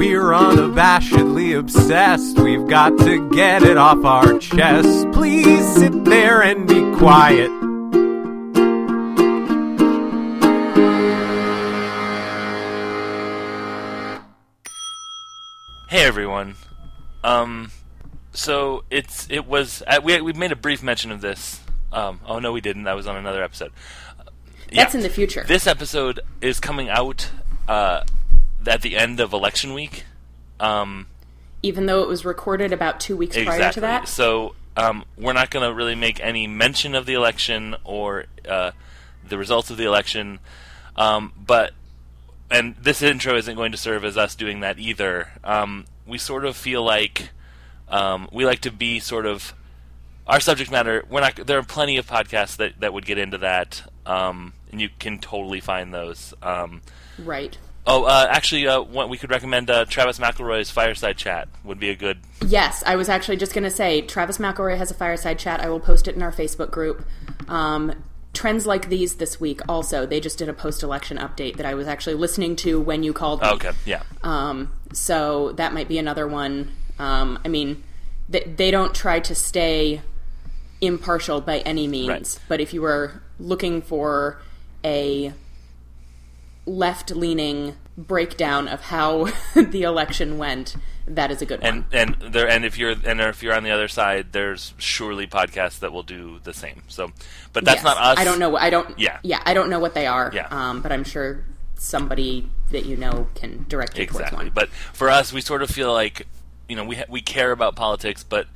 We're unabashedly obsessed. We've got to get it off our chest. Please sit there and be quiet. Hey everyone. Um, so it's it was uh, we we made a brief mention of this. Um, oh no, we didn't. That was on another episode. Uh, That's in the future. This episode is coming out uh, at the end of election week. Um, Even though it was recorded about two weeks exactly. prior to that. So um, we're not going to really make any mention of the election or uh, the results of the election. Um, but and this intro isn't going to serve as us doing that either. Um, we sort of feel like um, we like to be sort of our subject matter. We're not. There are plenty of podcasts that, that would get into that, um, and you can totally find those. Um, Right. Oh, uh, actually, uh, we could recommend uh, Travis McElroy's Fireside Chat would be a good. Yes, I was actually just going to say Travis McElroy has a fireside chat. I will post it in our Facebook group. Um, trends like these this week also. They just did a post election update that I was actually listening to when you called me. Okay, yeah, Um, so that might be another one. Um, I mean, they, they don't try to stay impartial by any means, Right. but if you were looking for a left leaning breakdown of how the election went, that is a good and one. and there and if you're and if you're on the other side, there's surely podcasts that will do the same. So, but that's Yes. not us. I don't know. I don't. Yeah. Yeah. I don't know what they are. Yeah. Um, but I'm sure somebody that you know can direct you towards exactly. one. But for us, we sort of feel like you know we ha- we care about politics, but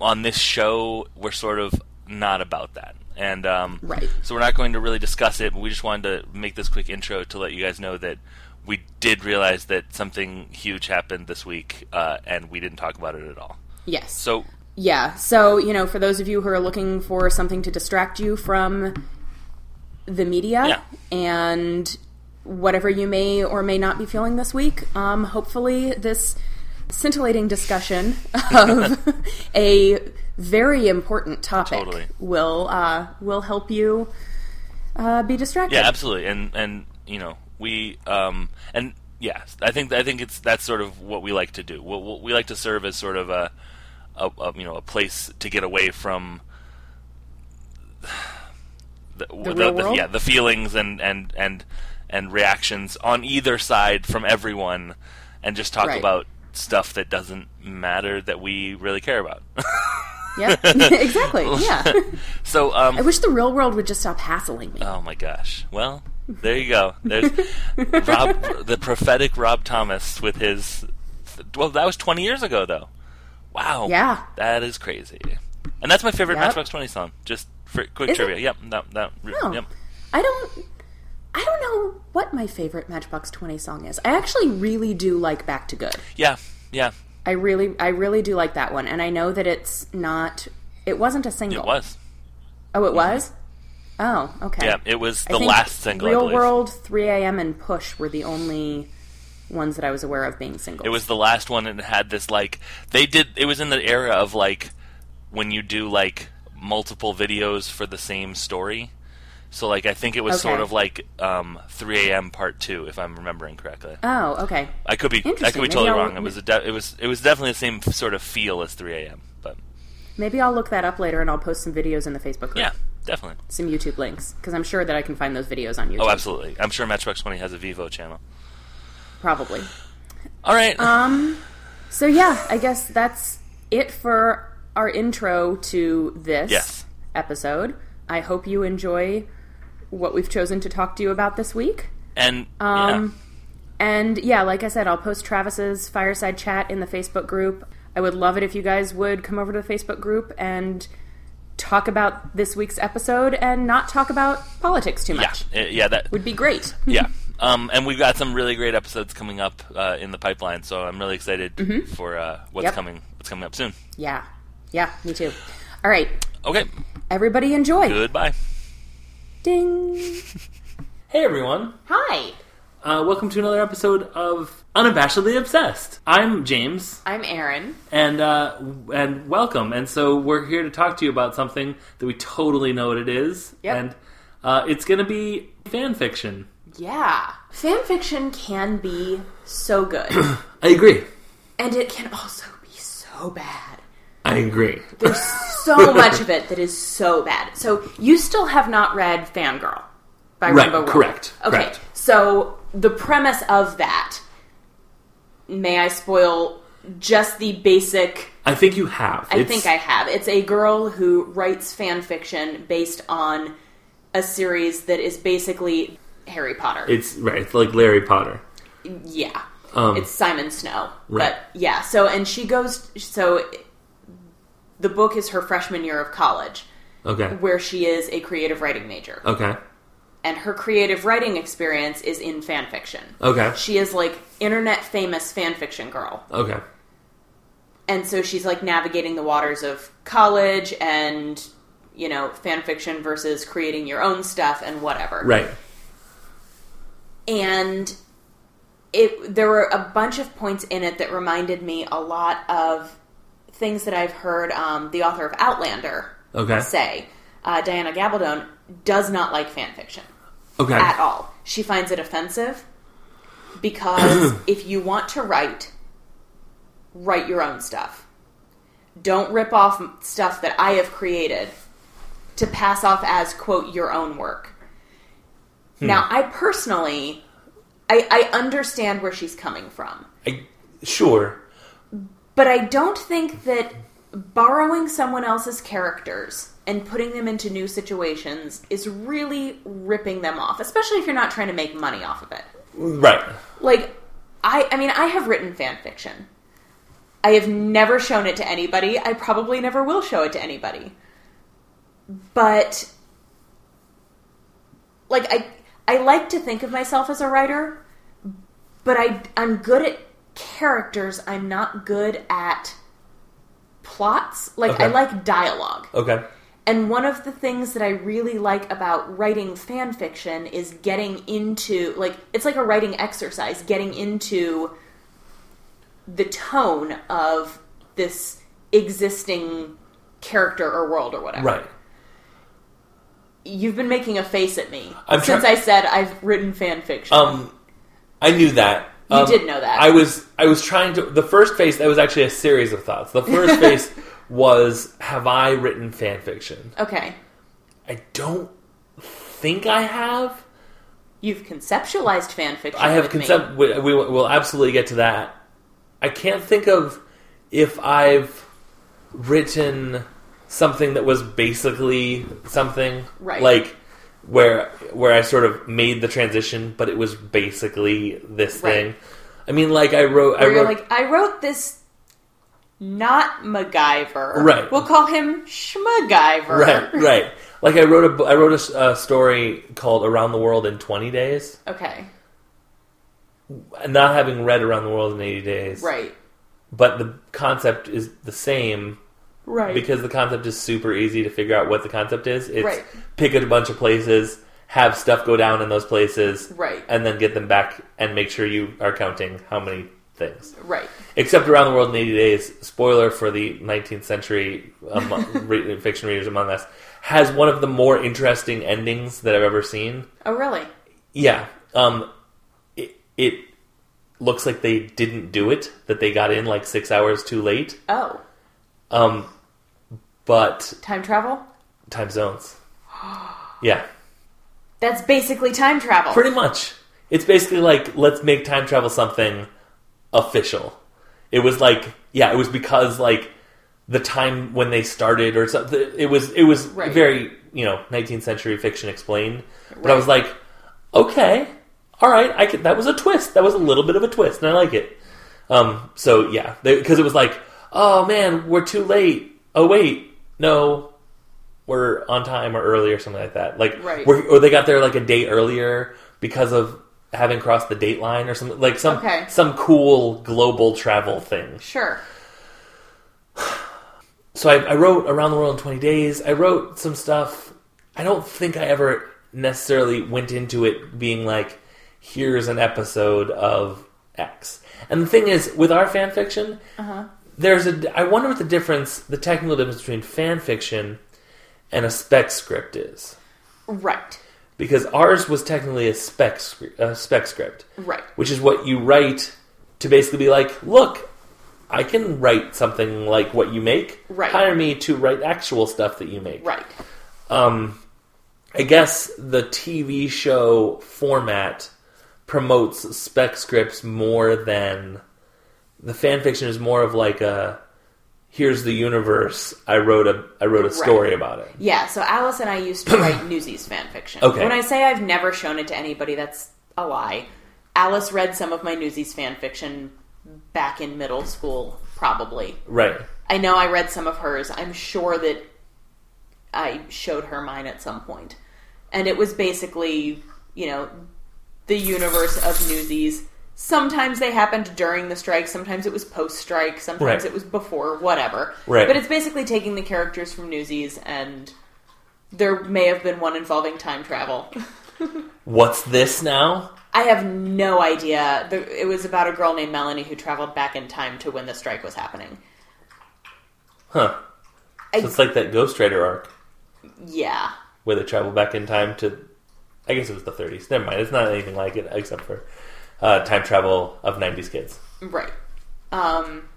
on this show, we're sort of not about that. And um, Right. so we're not going to really discuss it. But we just wanted to make this quick intro to let you guys know that we did realize that something huge happened this week, uh, and we didn't talk about it at all. yes. So Yeah. So, you know, for those of you who are looking for something to distract you from the media Yeah. and whatever you may or may not be feeling this week, um, hopefully this scintillating discussion of a very important topic Totally. will uh, will help you uh, be distracted. Yeah, absolutely, and and you know we um and yeah, I think I think it's that's sort of what we like to do. We, we, like to serve as sort of a, a, a you know a place to get away from the, real world? yeah the feelings and and and and reactions on either side from everyone, and just talk Right. about stuff that doesn't matter that we really care about. Yeah, exactly. Yeah. so um, I wish the real world would just stop hassling me. Oh my gosh. Well, there you go. There's Rob, the prophetic Rob Thomas with his. Well, that was 20 years ago, though. Wow. Yeah. That is crazy. And that's my favorite Yep. Matchbox 20 song. Just for quick Is it? trivia. Yep. That. That. Oh. Yep. I don't. I don't know what my favorite Matchbox Twenty song is. I actually really do like Back to Good. Yeah. Yeah. I really, I really do like that one, and I know that it's not. It wasn't a single. It was. Oh, it mhm. was. Oh, okay. Yeah. It was the last single. I Real. World, 3 a.m., and Push were the only ones that I was aware of being singles. It was the last one, and it had this like they did. It was in the era of like when you do like multiple videos for the same story. So like I think it was sort of like um, 3 a.m. Part Two, if I'm remembering correctly. Oh, okay. I could be I could be totally I'll- wrong. It was a de- it was it was definitely the same sort of feel as 3 a.m. But Maybe I'll look that up later, and I'll post some videos in the Facebook group. yeah, definitely. Some YouTube links because I'm sure that I can find those videos on YouTube. Oh, absolutely. I'm sure Matchbox 20 has a Vevo channel. Probably. All right. Um, so yeah, I guess that's it for our intro to this Yes. episode. I hope you enjoy what we've chosen to talk to you about this week. and Um, And yeah, like I said, I'll post Travis's fireside chat in the Facebook group. I would love it if you guys would come over to the Facebook group and talk about this week's episode and not talk about politics too much. yeah, yeah. That Would be great. yeah. Um, and we've got some really great episodes coming up uh, in the pipeline, so I'm really excited for uh, what's Mm-hmm. Yep. coming. What's coming up soon? Yeah. Yeah, me too. All right. Okay. Everybody enjoy. Goodbye. Ding. Hey everyone, Hi. uh, welcome to another episode of Unabashedly Obsessed. I'm James, I'm Aaron. and uh, and welcome. And so we're here to talk to you about something that we totally know what it is, Yep. and uh, it's going to be fan fiction. Yeah. Fan fiction can be so good. I agree. and it can also be so bad. I agree. There's so much of it that is so bad. So you still have not read Fangirl by Right, Rainbow correct, Okay, correct. so the premise of that. May I spoil just the basic? I think you have. I It's- think I have. It's a girl who writes fan fiction based on a series that is basically Harry Potter. It's right. It's like Larry Potter. yeah, Um, it's Simon Snow. Right. But yeah, so and she goes. So the book is her freshman year of college. Okay. where she is a creative writing major. Okay. And her creative writing experience is in fan fiction. Okay. She is like internet famous fan fiction girl. Okay. And so she's like navigating the waters of college and, you know, fan fiction versus creating your own stuff and whatever. Right. And it there were a bunch of points in it that reminded me a lot of things that I've heard um, the author of Outlander Okay. say. Uh, Diana Gabaldon does not like fan fiction. Okay. at all. She finds it offensive because if you want to write, write your own stuff. Don't rip off stuff that I have created to pass off as quote your own work. Now, I personally, I, I understand where she's coming from, I, sure. But I don't think that borrowing someone else's characters and putting them into new situations is really ripping them off, especially if you're not trying to make money off of it. Right. Like, I, I mean, I have written fan fiction. I have never shown it to anybody. I probably never will show it to anybody. But, like, I, I like to think of myself as a writer, but I, I'm good at characters. I'm not good at plots. Like, I like dialogue. Okay. And one of the things that I really like about writing fan fiction is getting into like it's like a writing exercise, getting into the tone of this existing character or world or whatever. Right. You've been making a face at me I'm since I said I've written fan fiction. Um, I knew that. You Um, did know that. I was I was trying to. The first phase that was actually a series of thoughts. The first phase was Have I written fan fiction? okay. I don't think I have. You've conceptualized fan fiction. I have concept. We, we will absolutely get to that. I can't think of if I've written something that was basically something Right. like where where I sort of made the transition, but it was basically this Right. thing. I mean, like I wrote. I Where you're wrote. like, I wrote this not MacGyver. Right. We'll call him Schmacgyver. right, right. Like I wrote a I wrote a a, story called "Around the World in Twenty Days." Okay. Not having read "Around the World in Eighty Days," Right. But the concept is the same Right. because the concept is super easy to figure out what the concept is. It's Right. pick a bunch of places, have stuff go down in those places, Right. and then get them back and make sure you are counting how many things. right. Except around the world in 80 days, spoiler for the 19th century um, re- fiction readers among us, has one of the more interesting endings that I've ever seen. Oh, really? Yeah, um, it, it looks like they didn't do it; that they got in like six hours too late. Oh, Um, but time travel? time zones. Yeah, That's basically time travel. pretty much. It's basically like let's make time travel something official. It was like yeah, it was because like the time when they started or something. It was it was Right. very you know 19th century fiction explained. But I was like, okay, all right, I could, that was a twist. That was a little bit of a twist, and I like it. Um, so yeah, because it was like, oh man, we're too late. Oh wait, no, we're on time or early or something like that. Like, Right. we're, or they got there like a day earlier because of having crossed the date line or something like some Okay. some cool global travel thing. Sure. So I, I wrote around the world in twenty days. I wrote some stuff. I don't think I ever necessarily went into it being like, here's an episode of X. And the thing is, with our fan fiction, uh-huh. There's a. I wonder what the difference, the technical difference between fan fiction and a spec script is, Right. because ours was technically a spec a spec script, Right. which is what you write to basically be like, look, I can write something like what you make. Right. Hire me to write actual stuff that you make. Right. Um, I guess the TV show format promotes spec scripts more than the fan fiction is more of like a here's the universe. I wrote a I wrote a story Right. about it. Yeah, so Alice and I used to write Newsies fan fiction. Okay. When I say I've never shown it to anybody, that's a lie. Alice read some of my Newsies fan fiction back in middle school, probably. Right. I know I read some of hers. I'm sure that I showed her mine at some point. And it was basically, you know, the universe of Newsies. Sometimes they happened during the strike, sometimes it was post strike, sometimes Right. it was before, whatever. Right. But it's basically taking the characters from Newsies and there may have been one involving time travel. What's this now? I have no idea. The- It was about a girl named Melanie who traveled back in time to when the strike was happening. Huh. I- So it's like that Ghost Rider arc Yeah. where they travel back in time to I guess it was the 30s. Never mind. It's not anything like it except for uh, time travel of 90s kids. Right. Um,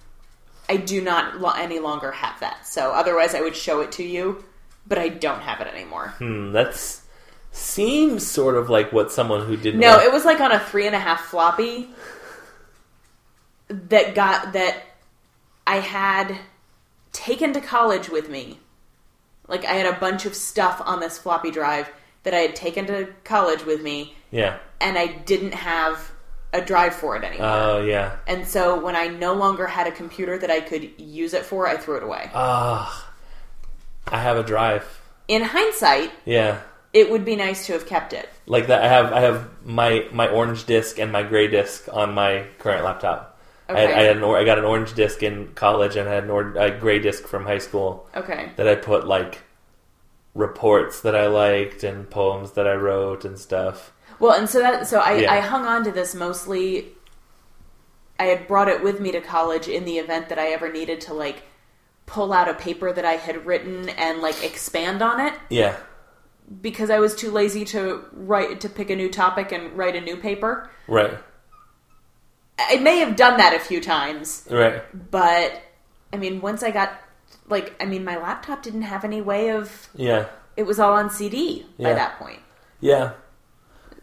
I do not lo- any longer have that. So otherwise, I would show it to you, but I don't have it anymore. Hmm, that's seems sort of like what someone who didn't No, it was like on a three and a half floppy that got that I had taken to college with me. Like I had a bunch of stuff on this floppy drive that I had taken to college with me, Yeah. and I didn't have a drive for it anymore. Oh, yeah. and so when I no longer had a computer that I could use it for, I threw it away. Ah. I have a drive. In hindsight, Yeah. it would be nice to have kept it. Like that I have I have my my orange disc and my gray disc on my current laptop. I, Okay. I had an or, I got an orange disc in college and I had an or, a gray disc from high school Okay. that I put like reports that I liked and poems that I wrote and stuff. Well, and so that so I, Yeah. I hung on to this mostly. I had brought it with me to college in the event that I ever needed to like pull out a paper that I had written and like expand on it Yeah. because I was too lazy to write to pick a new topic and write a new paper. Right. I may have done that a few times, Right. but I mean, once I got like, I mean, my laptop didn't have any way of. Yeah. It was all on CD by that point. Yeah.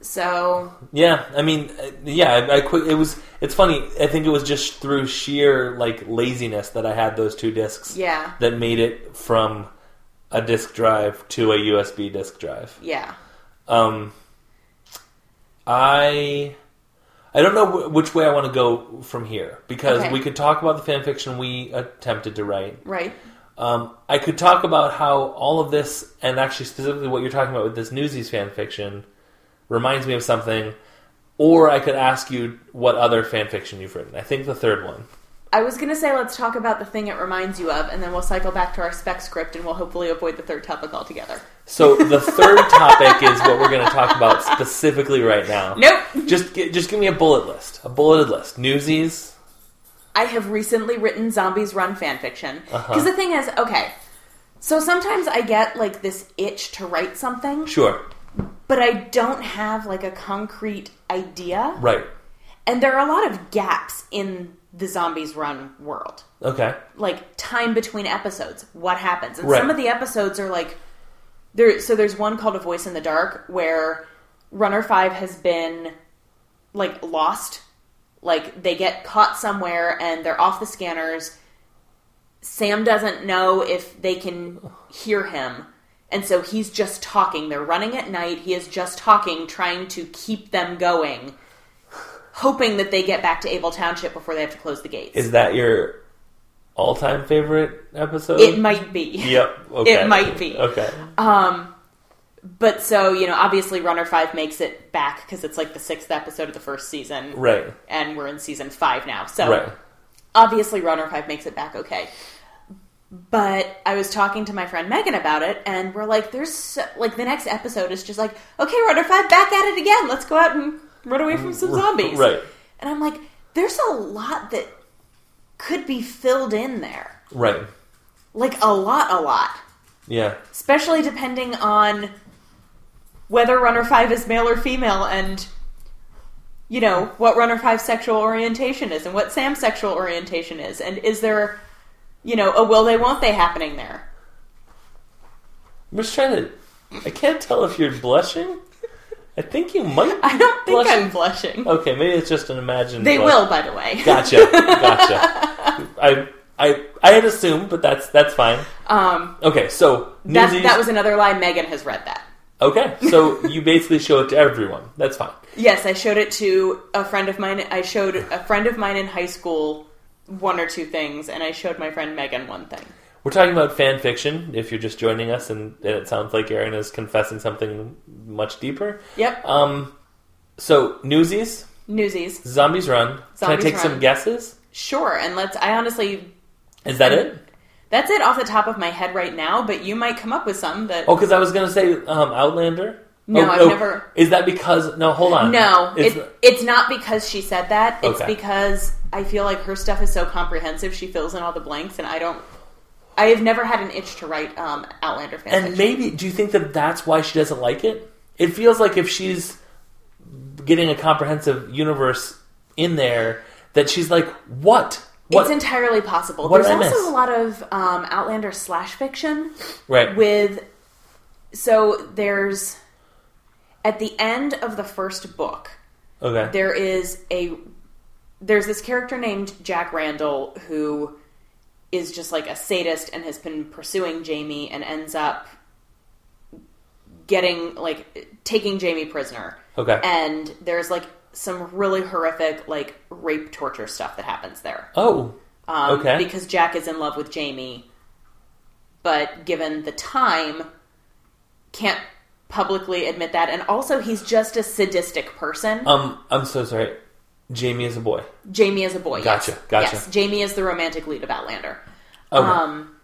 So Yeah, I mean, uh, yeah, I, I quit. It was. It's funny. I think it was just through sheer like laziness that I had those two discs. yeah, That made it from a disk drive to a USB disk drive. yeah. Um, I I don't know wh- which way I want to go from here because Okay. we could talk about the fan fiction we attempted to write. Right. Um, I could talk about how all of this, and actually specifically what you're talking about with this Newsies fan fiction, reminds me of something. Or I could ask you what other fan fiction you've written. I think the third one. I was gonna say let's talk about the thing it reminds you of, and then we'll cycle back to our spec script, and we'll hopefully avoid the third topic altogether. So the third topic is what we're going to talk about specifically right now. Nope. Just just give me a bullet list. A bulleted list. Newsies. I have recently written Zombies Run fanfiction because Uh-huh. the thing is, okay. So sometimes I get like this itch to write something, Sure. But I don't have like a concrete idea, Right. and there are a lot of gaps in the Zombies Run world. Okay. like time between episodes what happens and Right. some of the episodes are like there so there's one called a voice in the dark where runner 5 has been like lost like they get caught somewhere and they're off the scanners sam doesn't know if they can hear him and so he's just talking they're running at night he is just talking trying to keep them going hoping that they get back to Abel township before they have to close the gates Is that your all-time favorite episode? it might be Yep. Okay. It might be. Okay. Um, but so, you know, obviously Runner 5 makes it back because it's like the sixth episode of the first season. Right. And we're in season 5 now. So Right. obviously Runner 5 makes it back okay. But I was talking to my friend Megan about it, and we're like, there's so, like the next episode is just like, okay, Runner 5, back at it again. Let's go out and run away from some mm, zombies. Right. And I'm like, there's a lot that could be filled in there. Right. Like a lot, a lot. Yeah. especially depending on whether runner 5 is male or female and you know, what Runner 5's sexual orientation is and what Sam's sexual orientation is. And is there, you know, a will they, won't they happening there? I'm just trying to. I can't tell if you're blushing. I think you might. I don't think Blushing. I'm blushing. Okay, maybe it's just an imagined. They blush. will, by the way. Gotcha. Gotcha. I I I had assumed, but that's that's fine. Um, Okay, so that, that was another lie. Megan has read that. okay. So you basically show it to everyone. That's fine. Yes, I showed it to a friend of mine. I showed a friend of mine in high school one or two things, and I showed my friend Megan one thing. We're talking about fan fiction. If you're just joining us, and, and it sounds like Aaron is confessing something much deeper. Yep. Um. So Newsies, Newsies. Zombies Run. Zombies Can I take Run. some guesses? Sure, and let's. I honestly, Is that it? that's it off the top of my head right now. But you might come up with some that. Oh, because I was going to say um, Outlander. No, Oh, I've never- Is that because? No, hold on. No, It's- it, it's not because she said that. It's Okay. because I feel like her stuff is so comprehensive. She fills in all the blanks, and I don't. I have never had an itch to write um, Outlander fan And fiction. maybe, do you think that that's why she doesn't like it? It feels like if she's getting a comprehensive universe in there, that she's like, what? What? It's entirely possible. What There's also a lot of um, Outlander slash fiction right. with. So there's at the end of the first book, okay. there is a there's this character named Jack Randall who is just like a sadist and has been pursuing Jamie and ends up getting like taking Jamie prisoner. Okay. And there's like some really horrific like rape torture stuff that happens there. oh. Um, Okay. Because Jack is in love with Jamie, but given the time, can't publicly admit that. And also, he's just a sadistic person. Um, I'm so sorry. Jamie is a boy. Jamie is a boy. Gotcha, Yes. gotcha. Yes, Jamie is the romantic lead of Outlander. Okay. Um,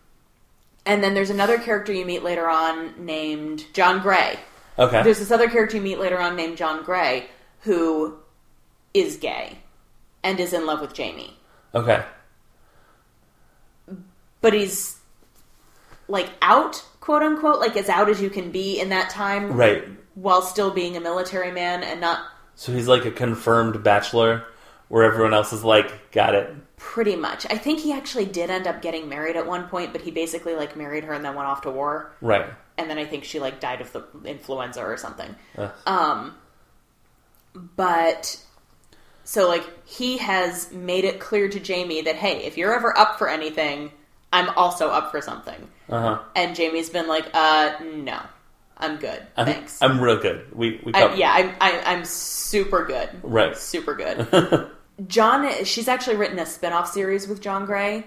and then there's another character you meet later on named John Gray. okay. There's this other character you meet later on named John Gray who is gay and is in love with Jamie. okay. but he's like out, quote unquote, like as out as you can be in that time, Right. while still being a military man and not So he's like a confirmed bachelor, where everyone else is like, got it. pretty much. I think he actually did end up getting married at one point, but he basically like married her and then went off to war, Right. and then I think she like died of the influenza or something. Ugh. Um, but so like he has made it clear to Jamie that hey, if you're ever up for anything, I'm also up for something. Uh huh. And Jamie's been like, uh, no, I'm good. I'm, Thanks. I'm real good. We we I, yeah, I'm, I, I'm super good. Right. Super good. John, she's actually written a spin off series with John Gray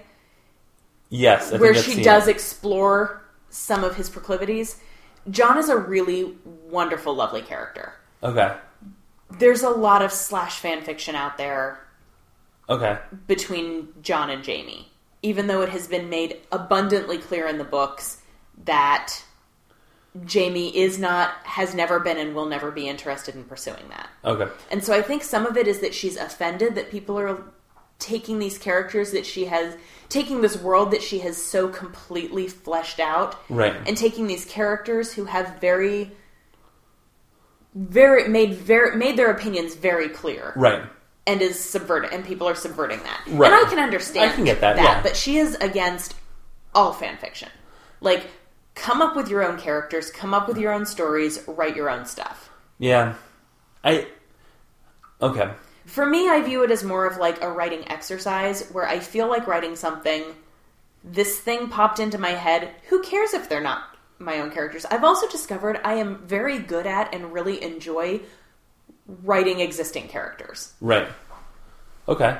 Yes. I where she does it. explore some of his proclivities. John is a really wonderful, lovely character. Okay. There's a lot of slash fan fiction out there Okay. between John and Jamie, even though it has been made abundantly clear in the books that Jamie is not, has never been, and will never be interested in pursuing that. Okay. And so I think some of it is that she's offended that people are taking these characters that she has, taking this world that she has so completely fleshed out, Right. and taking these characters who have very, very made very made their opinions very clear Right. and is subverted and people are subverting that Right. and i can understand I can get that, yeah. but she is against all fan fiction like come up with your own characters come up with your own stories write your own stuff Yeah. I. Okay. for me i view it as more of like a writing exercise where i feel like writing something this thing popped into my head who cares if they're not my own characters i've also discovered i am very good at and really enjoy writing existing characters Right. Okay.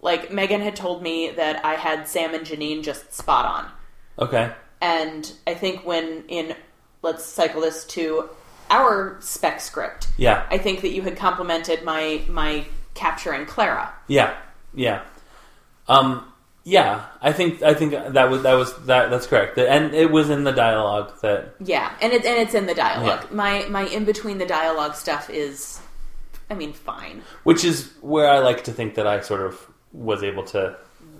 like megan had told me that i had sam and janine just spot on Okay. And i think when in let's cycle this to our spec script Yeah. i think that you had complimented my my capturing clara Yeah. Yeah. Um. Yeah. I think. I think that was that was that. That's correct. And it was in the dialogue that. yeah and it, and it's in the dialogue Yeah. my my in between the dialogue stuff is i mean fine Which is where I like to think that I sort of was able to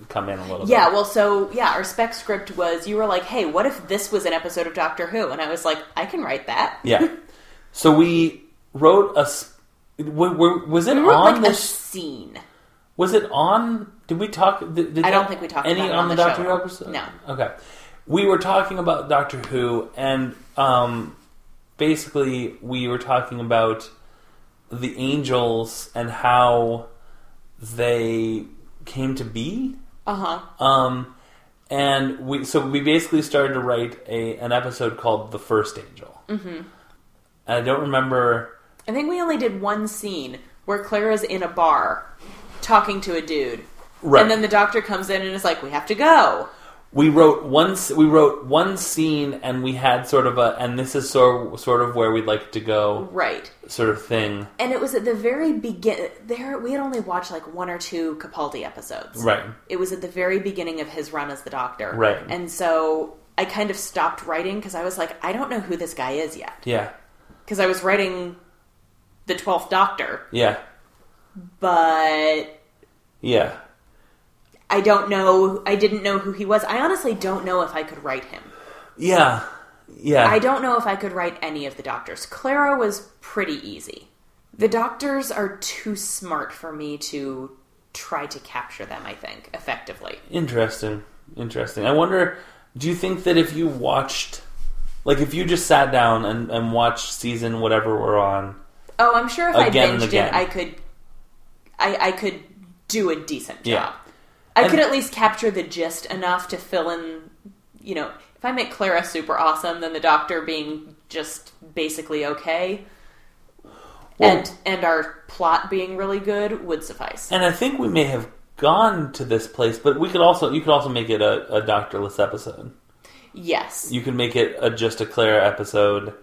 come in a little yeah bit. well so yeah our spec script was you were like hey what if this was an episode of doctor who and i was like i can write that Yeah. So we wrote a s- w- w- was it We on like scene. was it on? Did we talk? Did, did I don't think we talked any on on the, the Doctor. Who episode. No. Okay, we were talking about Doctor Who, and um, basically we were talking about the angels and how they came to be. Uh huh. Um, and we so we basically started to write a an episode called "The First Angel." Mm-hmm. And I don't remember. I think we only did one scene where Clara's in a bar talking to a dude. Right. And then the doctor comes in and is like, "We have to go." We wrote one s- we wrote one scene and we had sort of a and this is sort sort of where we'd like to go Right. sort of thing. And it was at the very begin. There, we had only watched like one or two Capaldi episodes. Right. It was at the very beginning of his run as the Doctor. Right. And so I kind of stopped writing because I was like, I don't know who this guy is yet. Yeah. Because I was writing the Twelfth Doctor, Yeah. but Yeah. I don't know. I didn't know who he was. I honestly don't know if I could write him. Yeah. Yeah. I don't know if I could write any of the doctors. Clara was pretty easy. The doctors are too smart for me to try to capture them, I think, effectively. Interesting. Interesting. I wonder do you think that if you watched like if you just sat down and, and watched season whatever we're on Oh, I'm sure if I binged it, I could I, I could do a decent job. Yeah. I And- could at least capture the gist enough to fill in, you know, if I make Clara super awesome, then the doctor being just basically okay, Well- and and our plot being really good would suffice. and I think we may have gone to this place, but we could also you could also make it a, a doctorless episode. Yes. you could make it a, just a Clara episode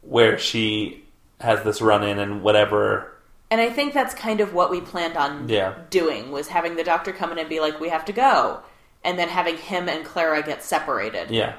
where she has this run in and whatever. And I think that's kind of what we planned on Yeah. doing was having the doctor come in and be like, "We have to go," and then having him and Clara get separated. Yeah.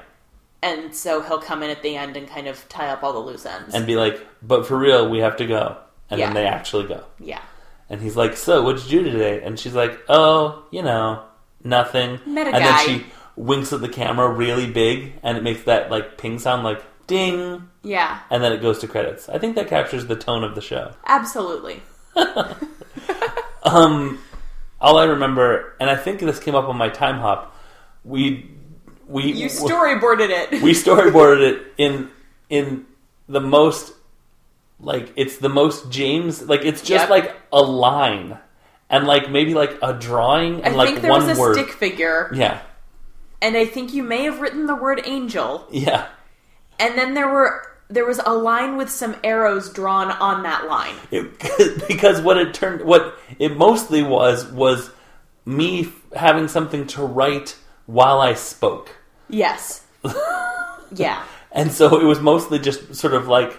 And so he'll come in at the end and kind of tie up all the loose ends. And be like, but for real, we have to go. And Yeah. then they actually go. yeah, And he's like, so what'd you do today? And she's like, oh, you know, nothing. Met a and guy. then she winks at the camera really big and it makes that like ping sound like ding. yeah, And then it goes to credits. I think that captures the tone of the show. absolutely. Um, all I remember, and I think this came up on my time hop, we we You storyboarded it. we storyboarded it in in the most like it's the most James like it's just Yep. like a line and like maybe like a drawing I and like think there one was a word. stick figure, Yeah, and I think you may have written the word angel, yeah, and then there were there was a line with some arrows drawn on that line. It- because what it turned what it mostly was was me having something to write while I spoke. Yes. yeah. And so it was mostly just sort of like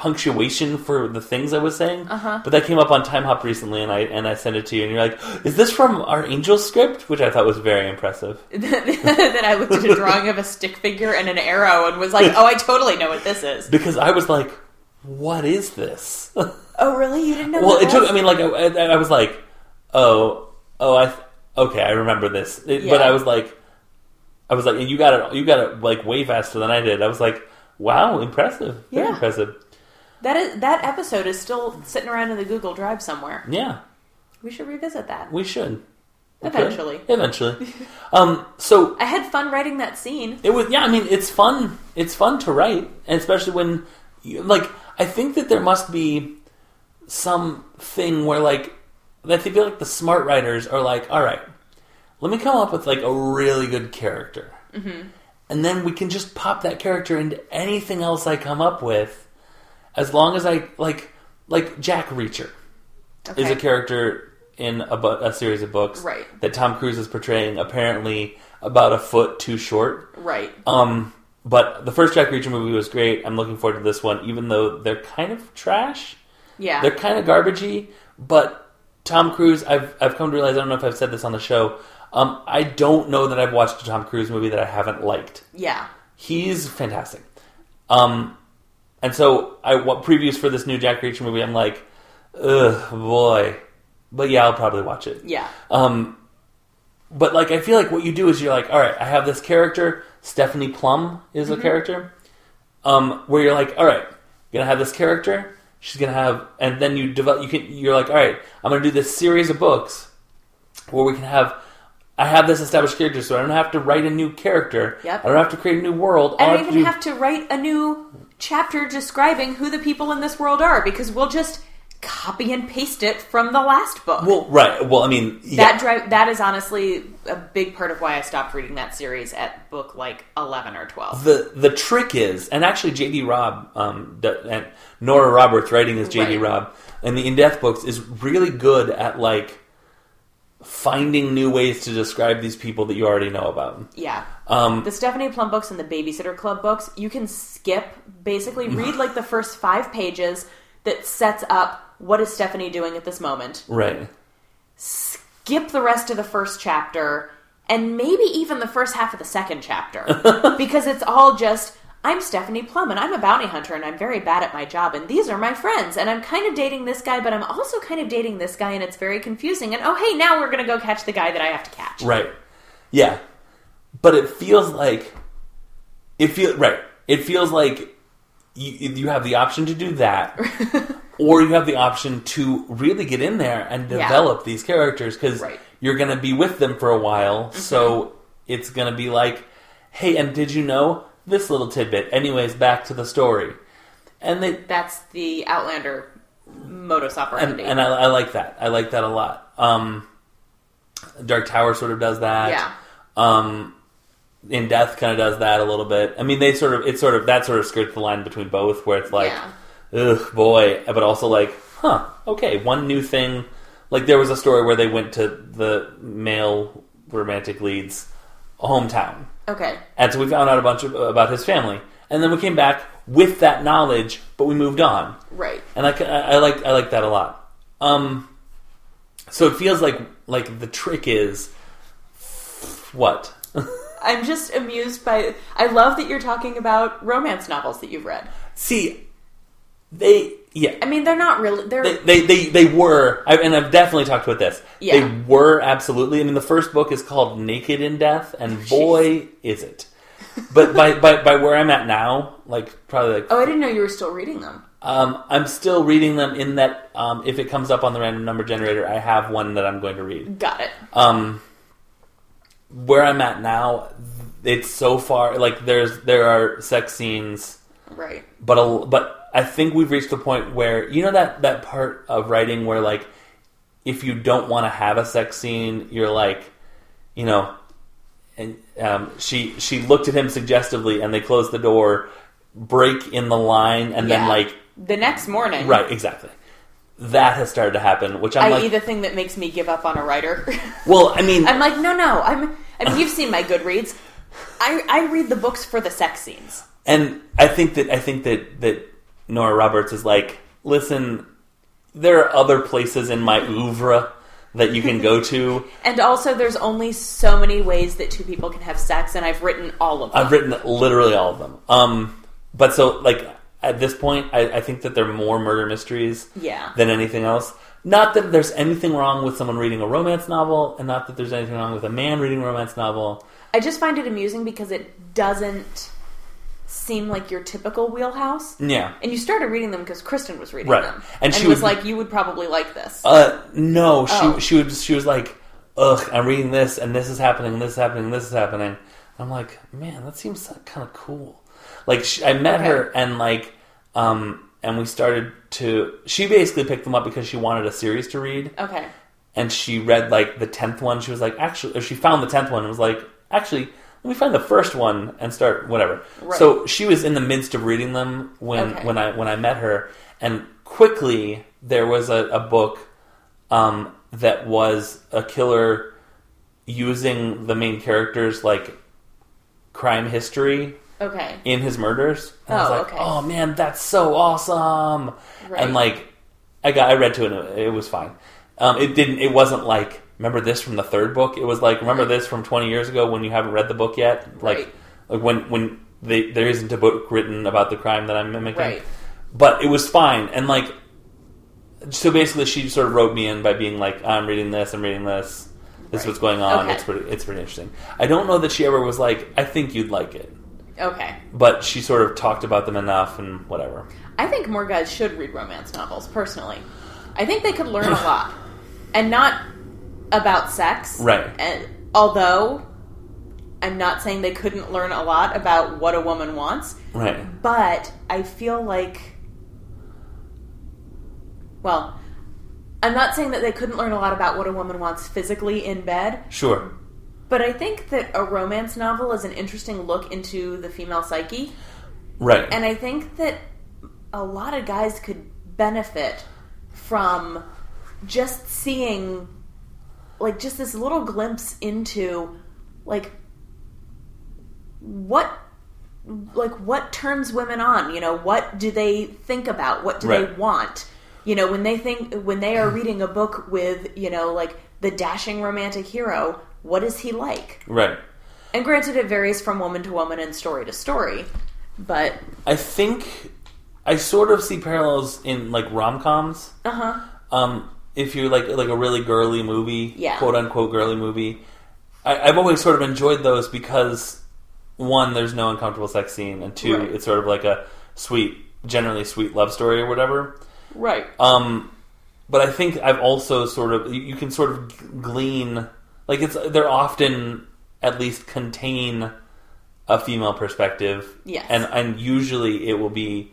punctuation for the things I was saying. Uh-huh. But that came up on Time Hop recently, and I and I sent it to you, and you're like, "Is this from our Angel script?" Which I thought was very impressive. then I looked at a drawing of a stick figure and an arrow and was like, "Oh, I totally know what this is." Because I was like, "What is this?" Oh, really? You didn't know? Well, it took. was? I mean, like, I, I I was like, "Oh, oh, I okay, I remember this." It- But I was like, I was like, and "You got it. You got it like way faster than I did." I was like, "Wow, impressive. Very Yeah. impressive." That is that episode is still sitting around in the Google Drive somewhere. Yeah. We should revisit that. We should. Eventually. Eventually. um, so I had fun writing that scene. it was yeah, I mean it's fun it's fun to write, and especially when you, like I think that there must be some thing where like I feel like the smart writers are like, all right, let me come up with like a really good character. And then we can just pop that character into anything else I come up with as long as I like like Jack Reacher is a character in a, bu- a series of books Right. that Tom Cruise is portraying apparently about a foot too short. Right. Um, but the first Jack Reacher movie was great. I'm looking forward to this one, even though they're kind of trash. Yeah. They're kind of garbagey, but Tom Cruise, I've I've come to realize. I don't know if I've said this on the show. Um, I don't know that I've watched a Tom Cruise movie that I haven't liked. yeah. He's fantastic. Um, and so I what previews for this new Jack Reacher movie. I'm like, ugh, boy. But yeah, I'll probably watch it. Yeah. Um, but like, I feel like what you do is you're like, all right, I have this character. Stephanie Plum is a character. Um, where you're like, all right, you're gonna have this character. she's gonna have, and then you develop. You can. You're like, all right, I'm gonna do this series of books where we can have. I have this established character, so I don't have to write a new character. Yep. I don't have to create a new world. I don't even do- have to write a new chapter describing who the people in this world are because we'll just copy and paste it from the last book. Well, right. Well, I mean, yeah. that drive that is honestly a big part of why I stopped reading that series at book like eleven or twelve. the the trick is, and actually, J.D. Robb um, and Nora Roberts writing as J.D. Right. Robb and the In Death books is really good at like finding new ways to describe these people that you already know about. Yeah. Um, The Stephanie Plum books and the Babysitter Club books, you can skip, basically read like the first five pages that sets up what is Stephanie doing at this moment. right. Skip the rest of the first chapter and maybe even the first half of the second chapter because it's all just I'm Stephanie Plum and I'm a bounty hunter and I'm very bad at my job and these are my friends and I'm kind of dating this guy but I'm also kind of dating this guy and it's very confusing and oh hey now we're going to go catch the guy that I have to catch. Right. Yeah. But it feels like it feels right. It feels like you you have the option to do that, or you have the option to really get in there and Yeah. develop these characters because Right. you're going to be with them for a while. So mm-hmm. it's going to be like, hey, and did you know this little tidbit? Anyways, back to the story, and they That's the Outlander modus and, operandi. and I, I like that. I like that a lot. Um, Dark Tower sort of does that. yeah. Um, in Death kind of does that a little bit. I mean, they sort of it's sort of that sort of skirts the line between both, where it's like, Yeah. ugh, boy, but also like, huh, okay, one new thing. Like there was a story where they went to the male romantic lead's hometown, Okay. and so we found out a bunch of, about his family, and then we came back with that knowledge, but we moved on Right. and I, I, I like I like that a lot. Um, so it feels like like the trick is what I'm just amused by. I love that you're talking about romance novels that you've read. see they yeah I mean, they're not really. They're they they they, they were I, and I've definitely talked about this. Yeah. They were absolutely. I mean, the first book is called Naked in Death, and boy is it. But by, by by where I'm at now, like probably like oh, I didn't know you were still reading them. um, I'm still reading them. In that, um, if it comes up on the random number generator, I have one that I'm going to read. Got it. um where i'm at now it's so far like there's there are sex scenes Right. but a, but i think we've reached the point where you know that that part of writing where like if you don't want to have a sex scene you're like you know and um, she she looked at him suggestively and they closed the door break in the line and then like The next morning. right exactly that has started to happen which i'm I.e., like the thing that makes me give up on a writer. well i mean I'm like, no, no. I'm. I mean, you've seen my Goodreads. I I read the books for the sex scenes. and I think that I think that that Nora Roberts is like, listen, there are other places in my oeuvre that you can go to. And also, there's only so many ways that two people can have sex, and I've written all of them. I've written literally all of them. Um, but so like at this point, I, I think that they're more murder mysteries Yeah. than anything else. Not that there's anything wrong with someone reading a romance novel, and not that there's anything wrong with a man reading a romance novel. I just find it amusing because it doesn't seem like your typical wheelhouse. Yeah. And you started reading them because Kristen was reading Right. them, And and, she was would- like, "You would probably like this." Uh, no, she Oh. she was she was like, ugh, I'm reading this and this is happening, and this is happening, and this is happening. I'm like, man, that seems kind of cool. Like she, I met Okay. her and like, um, and we started to. She basically picked them up because she wanted a series to read, okay, and she read like the tenth one. She was like, actually, or she found the tenth one and was like, actually. Let me find the first one and start whatever. Right. So she was in the midst of reading them when Okay. when I when I met her, and quickly there was a, a book um, that was a killer using the main character's like crime history okay, in his murders. And I was Oh, like, okay. oh man, that's so awesome! Right. And like, I got I read to it, and it, it was fine. Um, it didn't. It wasn't like remember this from the third book. It was like remember this from twenty years ago when you haven't read the book yet. Like, Right. like when when they, there isn't a book written about the crime that I'm mimicking. Right. But it was fine, and like, so basically, she sort of wrote me in by being like, "I'm reading this. I'm reading this. This is what's going on. Okay. It's pretty. It's pretty interesting." I don't know that she ever was like, "I think you'd like it," okay. but she sort of talked about them enough and whatever. I think more guys should read romance novels, personally. I think they could learn a lot. And not about sex. Right. And although I'm not saying they couldn't learn a lot about what a woman wants, Right. but I feel like well, I'm not saying that they couldn't learn a lot about what a woman wants physically in bed, Sure. but I think that a romance novel is an interesting look into the female psyche. Right. And I think that a lot of guys could benefit from just seeing like just this little glimpse into like what like what turns women on, you know, what do they think about? What do they want? You know, when they think when they are reading a book with, you know, like the dashing romantic hero, what is he like? right. And granted it varies from woman to woman and story to story, but I think I sort of see parallels in like rom coms. uh-huh. Um, if you're like like a really girly movie, Yeah. quote unquote girly movie, I, I've always sort of enjoyed those because one, there's no uncomfortable sex scene, and two, Right. it's sort of like a sweet, generally sweet love story or whatever. Right. Um, but I think I've also sort of you you can sort of glean like it's they're often at least contain a female perspective. Yes. And and usually it will be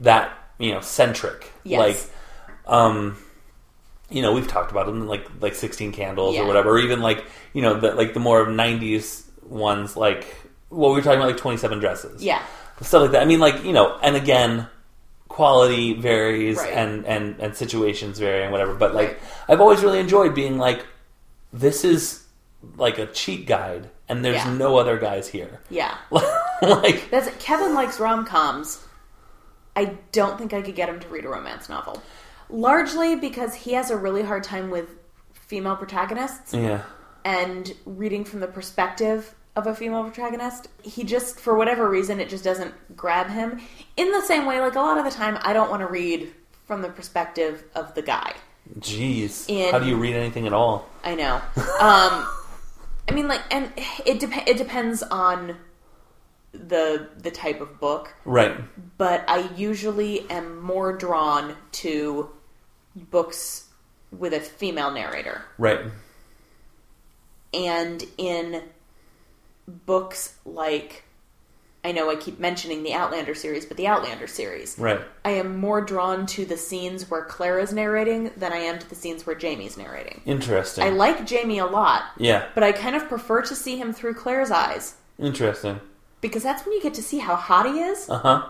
that, you know, centric. Yes. Like um you know, we've talked about them like like 16 candles Yeah. or whatever or even like, you know, the like the more 90s ones like what we were talking about like 27 dresses Yeah. stuff like that. I mean, like you know, and again, quality varies Right. and and and situations vary and whatever. But like, Right. I've always really enjoyed being like, this is like a cheat guide, and there's Yeah. no other guys here. Yeah. like, That's Kevin likes rom coms. I don't think I could get him to read a romance novel. Largely because he has a really hard time with female protagonists yeah, and reading from the perspective of a female protagonist. He just, for whatever reason, it just doesn't grab him. In the same way, like a lot of the time, I don't want to read from the perspective of the guy. jeez, In- how do you read anything at all? I know. Um, I mean, like, and it dep- it depends on the the type of book. Right, but I usually am more drawn to books with a female narrator. right, And in books like, I know I keep mentioning the Outlander series, but the Outlander series, right. I am more drawn to the scenes where Claire's narrating than I am to the scenes where Jamie's narrating. Interesting. I like Jamie a lot, yeah, but I kind of prefer to see him through Claire's eyes interesting. because that's when you get to see how hot he is. Uh huh.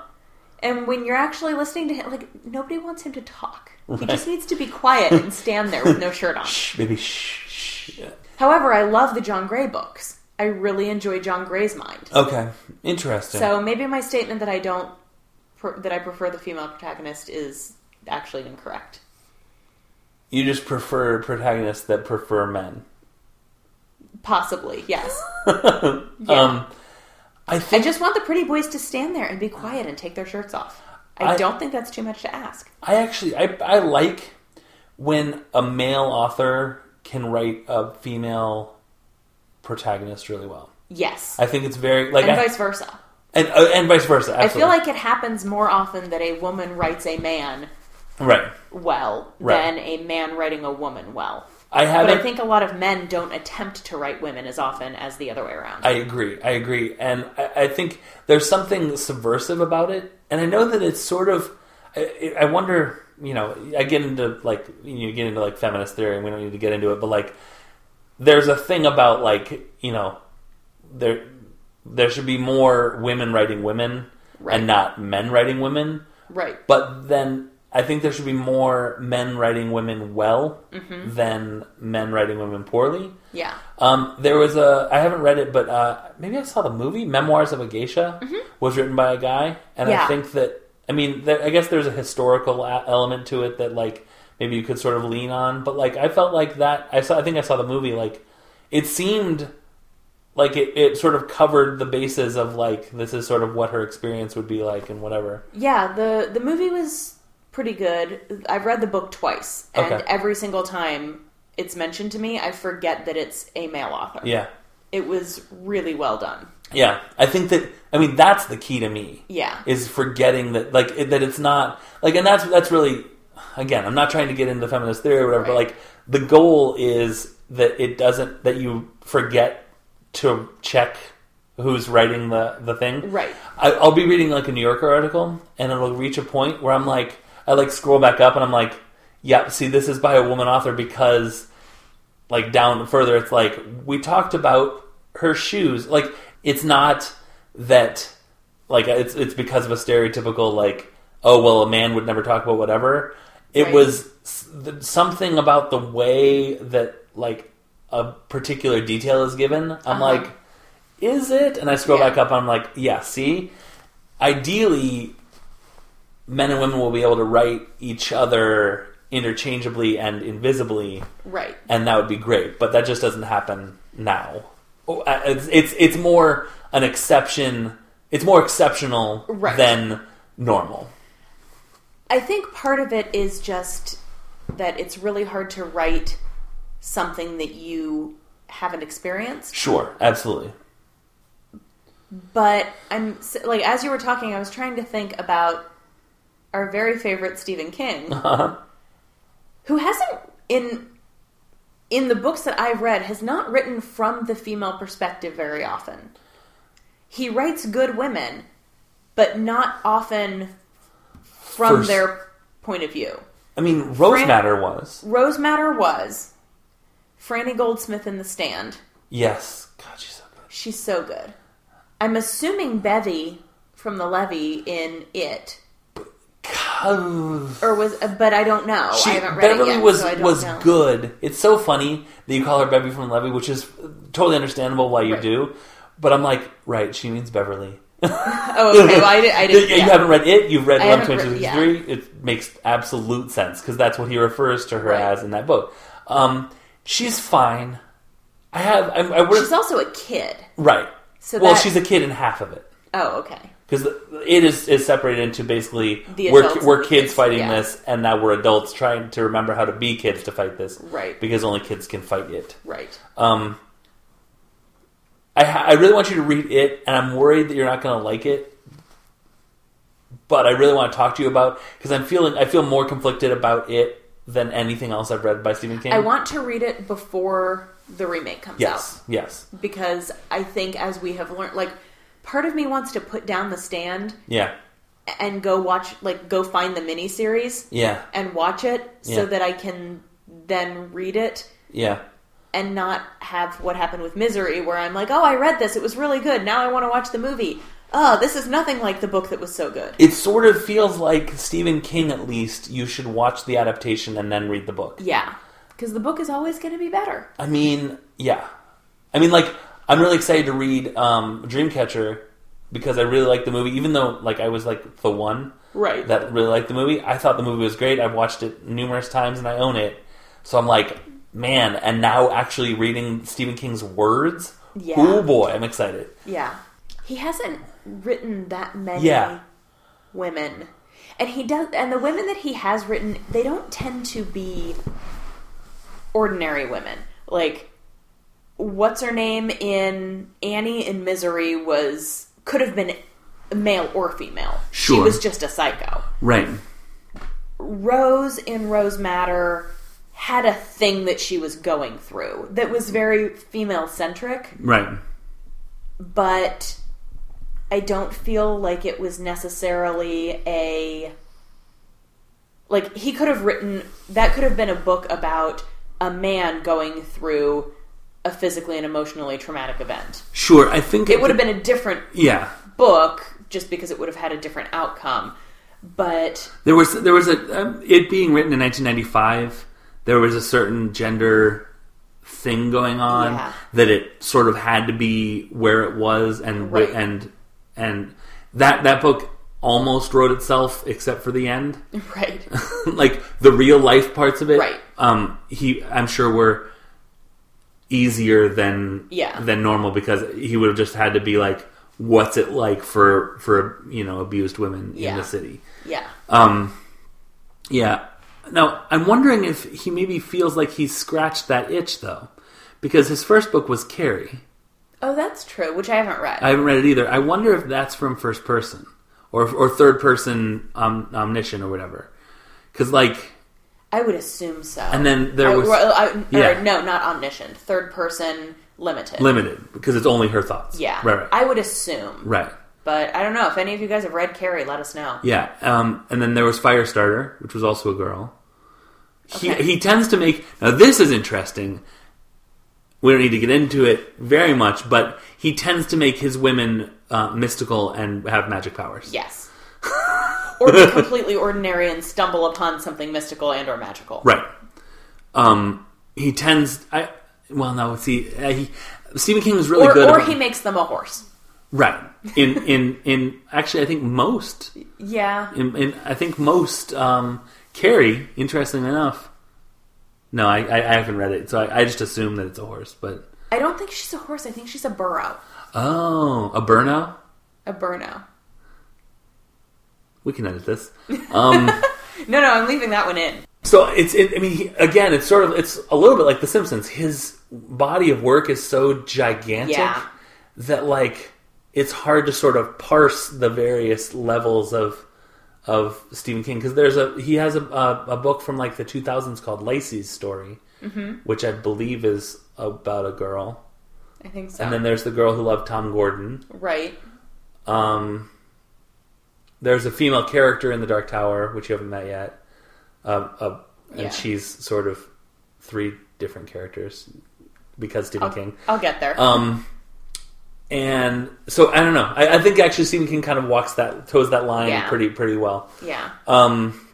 And when you're actually listening to him, like nobody wants him to talk. He just needs to be quiet and stand there with no shirt on. Shh, baby, shh. shh. However, I love the John Grey books. I really enjoy John Grey's mind. Okay, interesting. So maybe my statement that I don't that I prefer the female protagonist is actually incorrect. you just prefer protagonists that prefer men. Possibly, yes. Um, I I just want the pretty boys to stand there and be quiet and take their shirts off. I, I- don't think that's too much to ask. I actually I, I like when a male author can write a female protagonist really well. Yes. I think it's very like and vice versa. and, uh, and vice versa. I feel like it happens more often that a woman writes a man right. well Right. than a man writing a woman well. I have. But I think a lot of men don't attempt to write women as often as the other way around. I agree. I agree, and I, I think there's something subversive about it. And I know that it's sort of. I, I wonder. You know, I get into like you get into like feminist theory, and we don't need to get into it, but like there's a thing about like you know there there should be more women writing women Right. and not men writing women. right. But then I think there should be more men writing women well Mm-hmm. than men writing women poorly. Yeah. Um, there was a I haven't read it, but uh, maybe I saw the movie Memoirs of a Geisha was written by a guy, and I Mm-hmm. Think that I mean there, I guess there's a historical a- element to it that like maybe you could sort of lean on, but like I felt like that I saw I think I saw the movie like it seemed like it, it sort of covered the bases of like this is sort of what her experience would be like and whatever. Yeah, the the movie was pretty good. I've read the book twice, and Okay. every single time it's mentioned to me, I forget that it's a male author. Yeah. It was really well done. Yeah, I think that. I mean, that's the key to me. Yeah. is forgetting that, like, it, that it's not like, and that's that's really, again, I'm not trying to get into feminist theory or whatever, but like, the goal is that it doesn't that you forget to check who's writing the the thing. Right. I, I'll be reading like a New Yorker article, and it'll reach a point where I'm like, I like scroll back up, and I'm like, yeah, see, this is by a woman author because, like, down further, it's like we talked about her shoes. Like, it's not that, like, it's it's because of a stereotypical like, oh well, a man would never talk about whatever. It Right. was something about the way that like a particular detail is given. I'm Uh-huh. like, is it? And I scroll Yeah. back up, and I'm like, yeah. See, ideally, men and women will be able to write each other interchangeably and invisibly, Right. and that would be great. But that just doesn't happen now. Oh, It's it's, it's more an exception. It's more exceptional Right. than normal. I think part of it is just that it's really hard to write something that you haven't experienced. Sure, absolutely. But I'm like, as you were talking, I was trying to think about our very favorite Stephen King, uh-huh. who hasn't in in the books that I've read has not written from the female perspective very often. He writes good women, but not often from First- their point of view. I mean, Rose Fran- Matter was Rose Madder was Franny Goldsmith in The Stand. yes. God, she's so good. She's so good. I'm assuming Bevy from the Levy in It. Or was, but I don't know. She, I haven't read Beverly it yet, was so was know. good. It's so funny that you call her Beverly from Levy, which is totally understandable why you Right. do. But I'm like, right? She means Beverly. Oh, okay. Well, I, did, I You didn't. yeah. haven't read it. You've read haven't Twenty Two. Three. It makes absolute sense because that's what he refers to her Right. as in that book. Um, she's fine. I have. I, I would She's also a kid. right. So well, that- she's a kid in half of it Oh, okay. Because it is is separated into basically The we're, we're kids fighting yeah. this, and now we're adults trying to remember how to be kids to fight this. Right. Because only kids can fight it. Right. Um, I ha- I really want you to read it, and I'm worried that you're not going to like it. But I really want to talk to you about because I'm feeling I feel more conflicted about it than anything else I've read by Stephen King. I want to read it before the remake comes yes, out Yes, yes, because I think, as we have learned, like part of me wants to put down the stand yeah, and go watch, like, go find the miniseries yeah, and watch it so that I can then read it yeah. and not have what happened with Misery, where I'm like, oh, I read this, it was really good. Now I want to watch the movie. Oh, this is nothing like the book that was so good. It sort of feels like Stephen King. At least you should watch the adaptation and then read the book. Yeah, because the book is always going to be better. I mean, yeah. I mean, like, I'm really excited to read um, Dreamcatcher because I really like the movie, even though, like, I was, like, the one Right. that really liked the movie. I thought the movie was great. I've watched it numerous times and I own it. So I'm like, man, and now actually reading Stephen King's words, Yeah. oh boy, I'm excited. Yeah. He hasn't written that many Yeah. women. And he does and the women that he has written, they don't tend to be ordinary women. Like what's her name in Annie in Misery was could have been male or female. She was just a psycho. Right. Rose in Rose Madder had a thing that she was going through that was very female centric Right. but I don't feel like it was necessarily a like he could have written that could have been a book about a man going through a physically and emotionally traumatic event. Sure, I think It would have been a different Yeah. book just because it would have had a different outcome. But There was there was a um, it being written in 1995. There was a certain gender thing going on Yeah. that it sort of had to be where it was, and Right. and and that that book almost wrote itself, except for the end. right. like the real life parts of it, Right. Um, he, I'm sure, were easier than Yeah. than normal because he would have just had to be like, "What's it like for for you know abused women in the city?" Yeah. Um, yeah. Now, I'm wondering if he maybe feels like he's scratched that itch, though, because his first book was Carrie, Oh, that's true. Which I haven't read. I haven't read it either. I wonder if that's from first person or or third person um, omniscient or whatever. Because like, I would assume so. And then there I- was- I- or, Yeah. no, not omniscient. Third person limited. limited because it's only her thoughts. yeah, right, right, I would assume. right. But I don't know if any of you guys have read Carrie. Let us know. Yeah, um, and then there was Firestarter, which was also a girl. He Okay. he tends to make now this is interesting. We don't need to get into it very much, but he tends to make his women uh, mystical and have magic powers. Yes. or be completely ordinary and stumble upon something mystical and or magical. Right. Um, he tends. I well, no. See, uh, he, Stephen King is really Or, good. or about- he makes them a horse. right in in in. Actually, I think most Yeah. in, in I think most um, Carrie. Interestingly enough, no, I, I, I haven't read it, so I, I just assume that it's a horse. But I don't think she's a horse. I think she's a burro. oh, a burnout. A burno. We can edit this. Um, No, no, I'm leaving that one in. so it's. It, I mean, he, again, it's sort of. It's a little bit like The Simpsons. His body of work is so gigantic Yeah. that like it's hard to sort of parse the various levels of of Stephen King because there's a he has a, a a book from like the 2000s called Lisey's Story, which I believe is about a girl, I think so. and then there's the girl who loved Tom Gordon. right. Um, there's a female character in the Dark Tower which you haven't met yet, uh, uh, and Yeah. she's sort of three different characters because Stephen I'll, King. I'll get there. Um, and so I don't know. I, I think actually Stephen King kind of walks that toes that line Yeah. pretty pretty well. yeah. Um,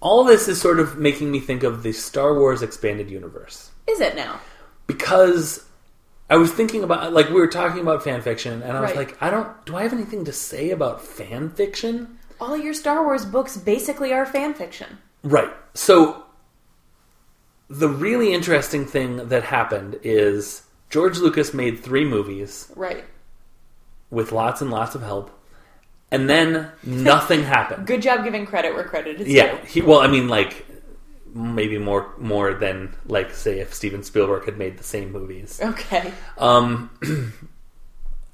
all this is sort of making me think of the Star Wars expanded universe Is it now? because I was thinking about like we were talking about fan fiction, and I was Right. like, I don't. Do I have anything to say about fan fiction? All your Star Wars books basically are fan fiction. Right. So the really interesting thing that happened is George Lucas made three movies Right. with lots and lots of help, and then nothing happened. Good job giving credit where credit is Yeah, due. he, well, I mean, like maybe more more than like say if Steven Spielberg had made the same movies. Okay. Um,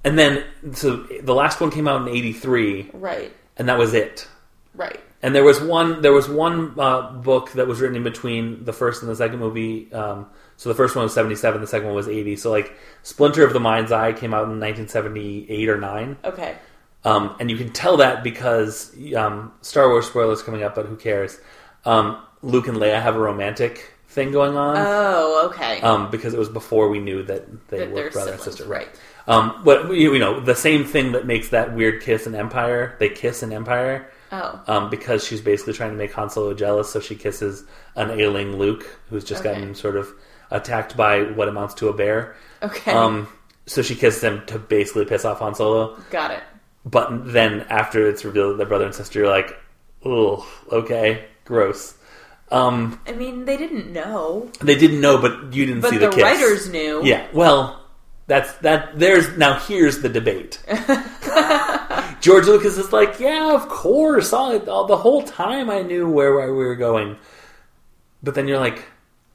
and then so the last one came out in '83, Right. and that was it. Right. And there was one there was one uh, book that was written in between the first and the second movie. Um, so the first one was '77, the second one was '80. So like Splinter of the Mind's Eye came out in 1978 or nine. Okay. Um, and you can tell that because um, Star Wars spoilers coming up, but who cares? Um, Luke and Leia have a romantic thing going on Oh, okay. um, because it was before we knew that they That were brother and sister. right. Um, you you know the same thing that makes that weird kiss in Empire. They kiss in Empire oh. um, because she's basically trying to make Han Solo jealous, so she kisses an ailing Luke who's just Okay. gotten sort of attacked by what amounts to a bear. Okay. Um, so she kisses him to basically piss off Han Solo. Got it. But then after it's revealed that they're brother and sister, you're like, oh, okay, gross. Um, I mean, they didn't know, they didn't know, but you didn't but see the, the, kiss. writers knew. Yeah, well, that's that. There's now. Here's the debate. George Lucas is like, yeah, of course. All, all the whole time I knew where, where we were going, but then you're like,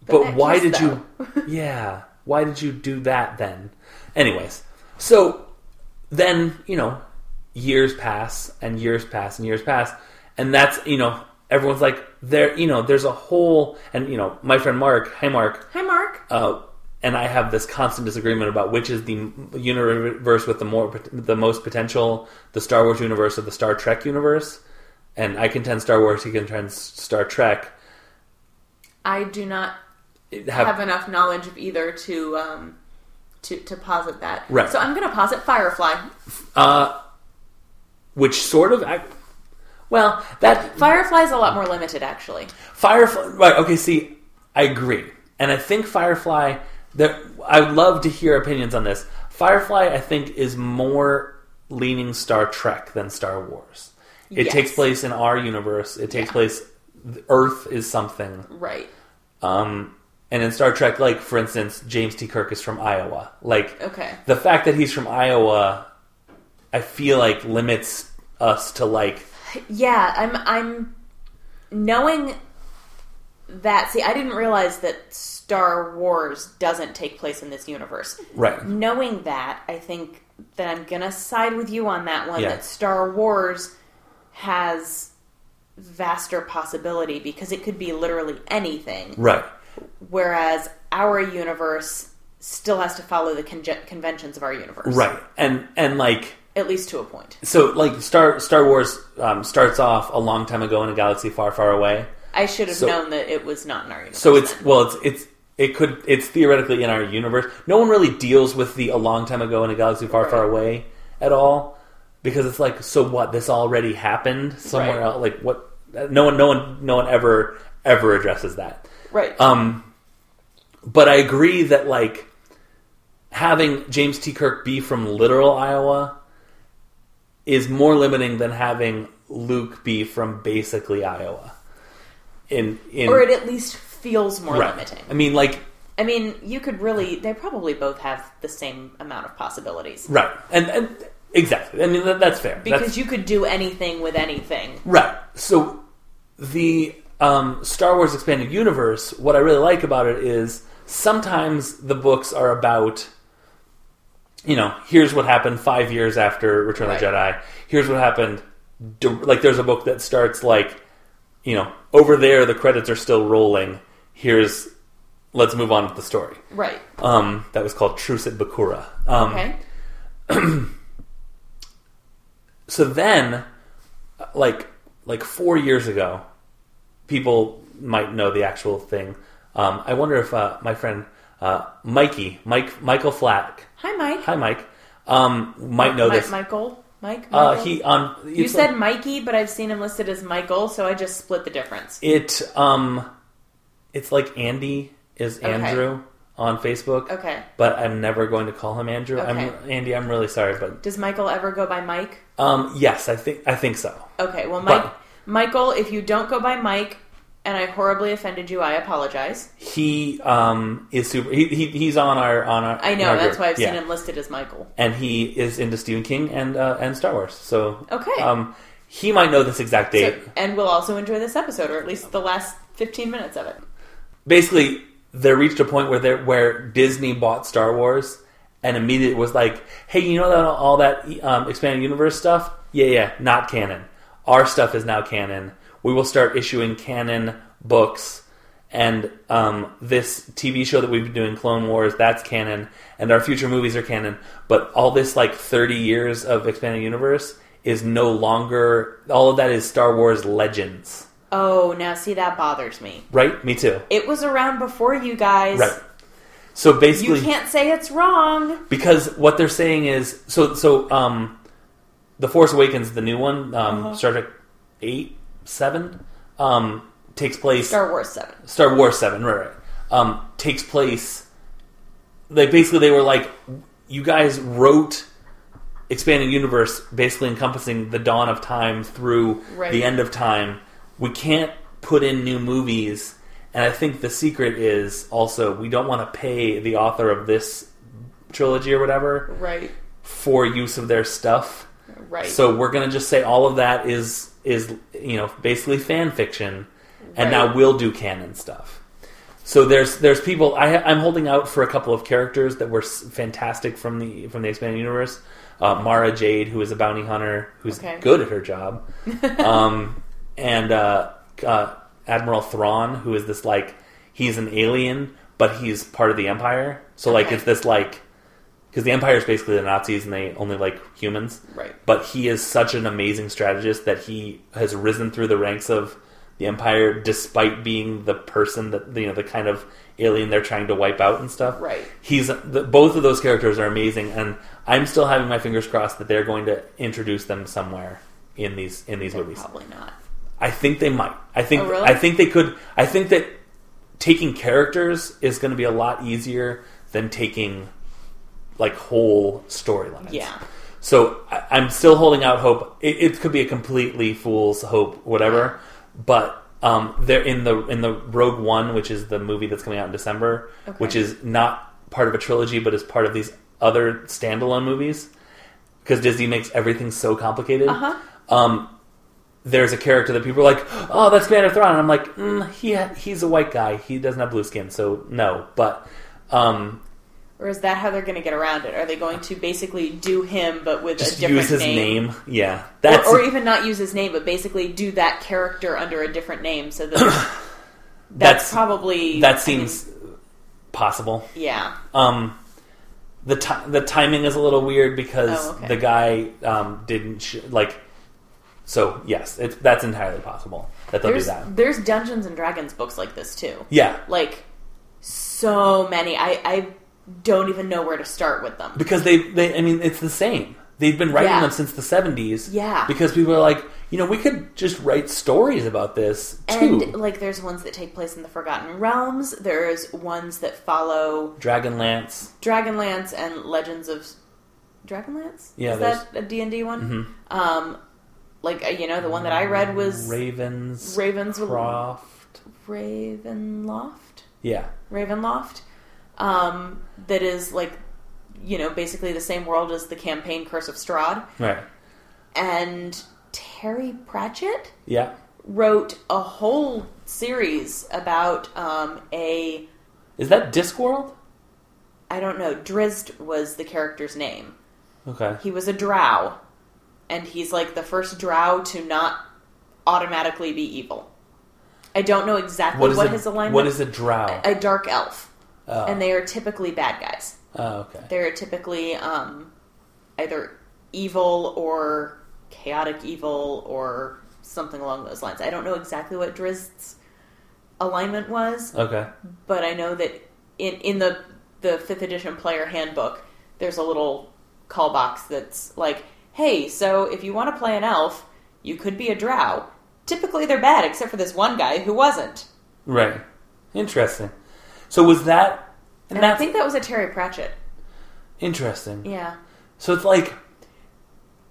but, that why did you? yeah, why did you do that then? Anyways, so then you know, years pass and years pass and years pass, and that's you know, everyone's like, there, you know, there's a whole, and you know, my friend Mark, hi Mark, Hi, Mark. uh, and I have this constant disagreement about which is the universe with the more the most potential, the Star Wars universe or the Star Trek universe. And I contend Star Wars, he contends Star Trek. I do not Have, have enough knowledge of either to um to to posit that. Right. So I'm going to posit Firefly. uh, which sort of, act- well, that Firefly's a lot more limited, actually. Firefly. Right. Okay. See, I agree, and I think Firefly. There, I would love to hear opinions on this. Firefly, I think, is more leaning Star Trek than Star Wars. It Yes. takes place in our universe. It takes Yeah. place. Earth is something. Right. Um, and in Star Trek, like for instance, James T. Kirk is from Iowa. Like Okay. the fact that he's from Iowa, I feel like limits us to like Yeah, I'm I'm knowing that see, I didn't realize that Star Wars doesn't take place in this universe. Right. Knowing that, I think that I'm gonna side with you on that one. Yeah. That Star Wars has vaster possibility because it could be literally anything, Right. whereas our universe still has to follow the conventions of our universe, Right. And and like At least to a point. so like Star Star Wars um, starts off a long time ago in a galaxy far far away. I should have So- known that it was not in our universe. So it's then. well, it's it's it could it's theoretically in our universe. No one really deals with the a long time ago in a galaxy far far away at all because it's like so what this already happened somewhere Right. else. Like what? No one, no one, no one ever ever addresses that. right. Um, but I agree that like having James T. Kirk be from literal Iowa is more limiting than having Luke be from basically Iowa. In in or it at least feels more right. limiting. I mean, like I mean, you could really, they probably both have the same amount of possibilities. right, and, and exactly. I mean, that, that's fair. Because That's- you could do anything with anything. Right. So the um, Star Wars expanded universe, what I really like about it is sometimes the books are about, you know, here's what happened five years after Return of the Jedi. Here's what happened. Like, there's a book that starts like, you know, over there the credits are still rolling. Here's, let's move on with the story. Right. Um, that was called Truce at Bakura. Um, Okay. so then like like four years ago people might know the actual thing um, i wonder if uh, my friend uh, mikey mike michael flack Hi, Mike. hi mike um, might know Mi- this Michael? Mike? uh, he on You said like- Mikey, but I've seen him listed as Michael, so I just split the difference. it um it's like andy is Okay. andrew on facebook Okay. but i'm never going to call him andrew i'm andy i'm really sorry but Does Michael ever go by Mike? um yes i think i think so Okay, well, Mike, But- Michael, if you don't go by Mike, and I horribly offended you, I apologize. he um is super he, he he's on our on our I know our that's group. why I've Yeah. seen him listed as Michael. and he is into Stephen King and uh, and Star Wars. So Okay. um, he might know this exact date. So, and we'll also enjoy this episode, or at least the last fifteen minutes of it. Basically, they reached a point where they where Disney bought Star Wars and immediately was like, "Hey, you know that all that um, expanded universe stuff? Yeah, yeah, not canon. Our stuff is now canon. We will start issuing canon books." And um, this TV show that we've been doing, Clone Wars, that's canon, and our future movies are canon. But all this like thirty years of expanded universe is no longer. All of that is Star Wars Legends, Oh, now see that bothers me. right? Me too. It was around before you guys. Right. So basically, You can't say it's wrong. because what they're saying is so so um the force awakens the new one um Uh-huh. star trek 8 7 um takes place Star Wars Seven. Star Wars 7 right, right um takes place like basically they were like you guys wrote expanding universe basically encompassing the dawn of time through Right. the end of time we can't put in new movies and i think the secret is also we don't want to pay the author of this trilogy or whatever Right. for use of their stuff Right. so we're gonna just say all of that is is you know basically fan fiction, and Right. now we'll do canon stuff. So there's there's people I, I'm holding out for a couple of characters that were fantastic from the from the expanded universe. Uh, Mara Jade, who is a bounty hunter, who's Okay. good at her job, um, and uh, uh, Admiral Thrawn, who is this like he's an alien, but he's part of the Empire. So like Okay. it's this like because the Empire is basically the Nazis and they only like humans Right. but he is such an amazing strategist that he has risen through the ranks of the empire despite being the person that you know the kind of alien they're trying to wipe out and stuff Right. he's the, both of those characters are amazing and i'm still having my fingers crossed that they're going to introduce them somewhere in these in these movies Probably not. i think they might i think Oh, really? i think they could i think that taking characters is going to be a lot easier than taking like whole storylines Yeah. so I, I'm still holding out hope. It, it could be a completely fool's hope, whatever. But um, they're in the in the Rogue One, which is the movie that's coming out in December, Okay. which is not part of a trilogy, but is part of these other standalone movies. Because Disney makes everything so complicated. Uh huh. Um, there's a character that people are like, "Oh, that's Commander Thrawn," and I'm like, mm, "He he's a white guy. He doesn't have blue skin, so no." But um, Or is that how they're going to get around it? Are they going to basically do him but with a just different use his name? name. Yeah, that's or, or even not use his name, but basically do that character under a different name. So that that's, That's- probably that I seems mean, possible. yeah. Um, the ti- the timing is a little weird because Oh, okay. the guy um, didn't sh- like. So yes, it's, that's entirely possible that they'll There's do that. there's Dungeons and Dragons books like this too. Yeah, Like so many. I I don't even know where to start with them. because they they I mean it's the same. They've been writing Yeah. them since the seventies. Yeah. because people are like, you know, we could just write stories about this too. And like there's ones that take place in the Forgotten Realms. There's ones that follow Dragonlance. Dragonlance and Legends of Dragonlance. Yeah, is there's- Mm-hmm. that a D and D one? Um, like uh, you know, the one that I read was Ravens. Ravens Croft. Ravenloft. Yeah. Ravenloft. Um, that is like you know basically the same world as the campaign Curse of Strahd. Right. And Terry Pratchett Yeah. wrote a whole series about um, a Is that Discworld? I don't know. Drizzt was the character's name. Okay. He was a drow, and he's like the first drow to not automatically be evil. I don't know exactly What what, a, his alignment. What is a drow? a dark elf, Oh. and they are typically bad guys. oh, okay. They're typically um, either evil or chaotic evil or something along those lines. I don't know exactly what Drizzt's alignment was, Okay. but I know that in in the the fifth edition player handbook, there's a little call box that's like, "Hey, so if you want to play an elf, you could be a drow. Typically, they're bad, except for this one guy who wasn't." Right. Interesting. So was that? And, And I think that was a Terry Pratchett. interesting. Yeah. So it's like,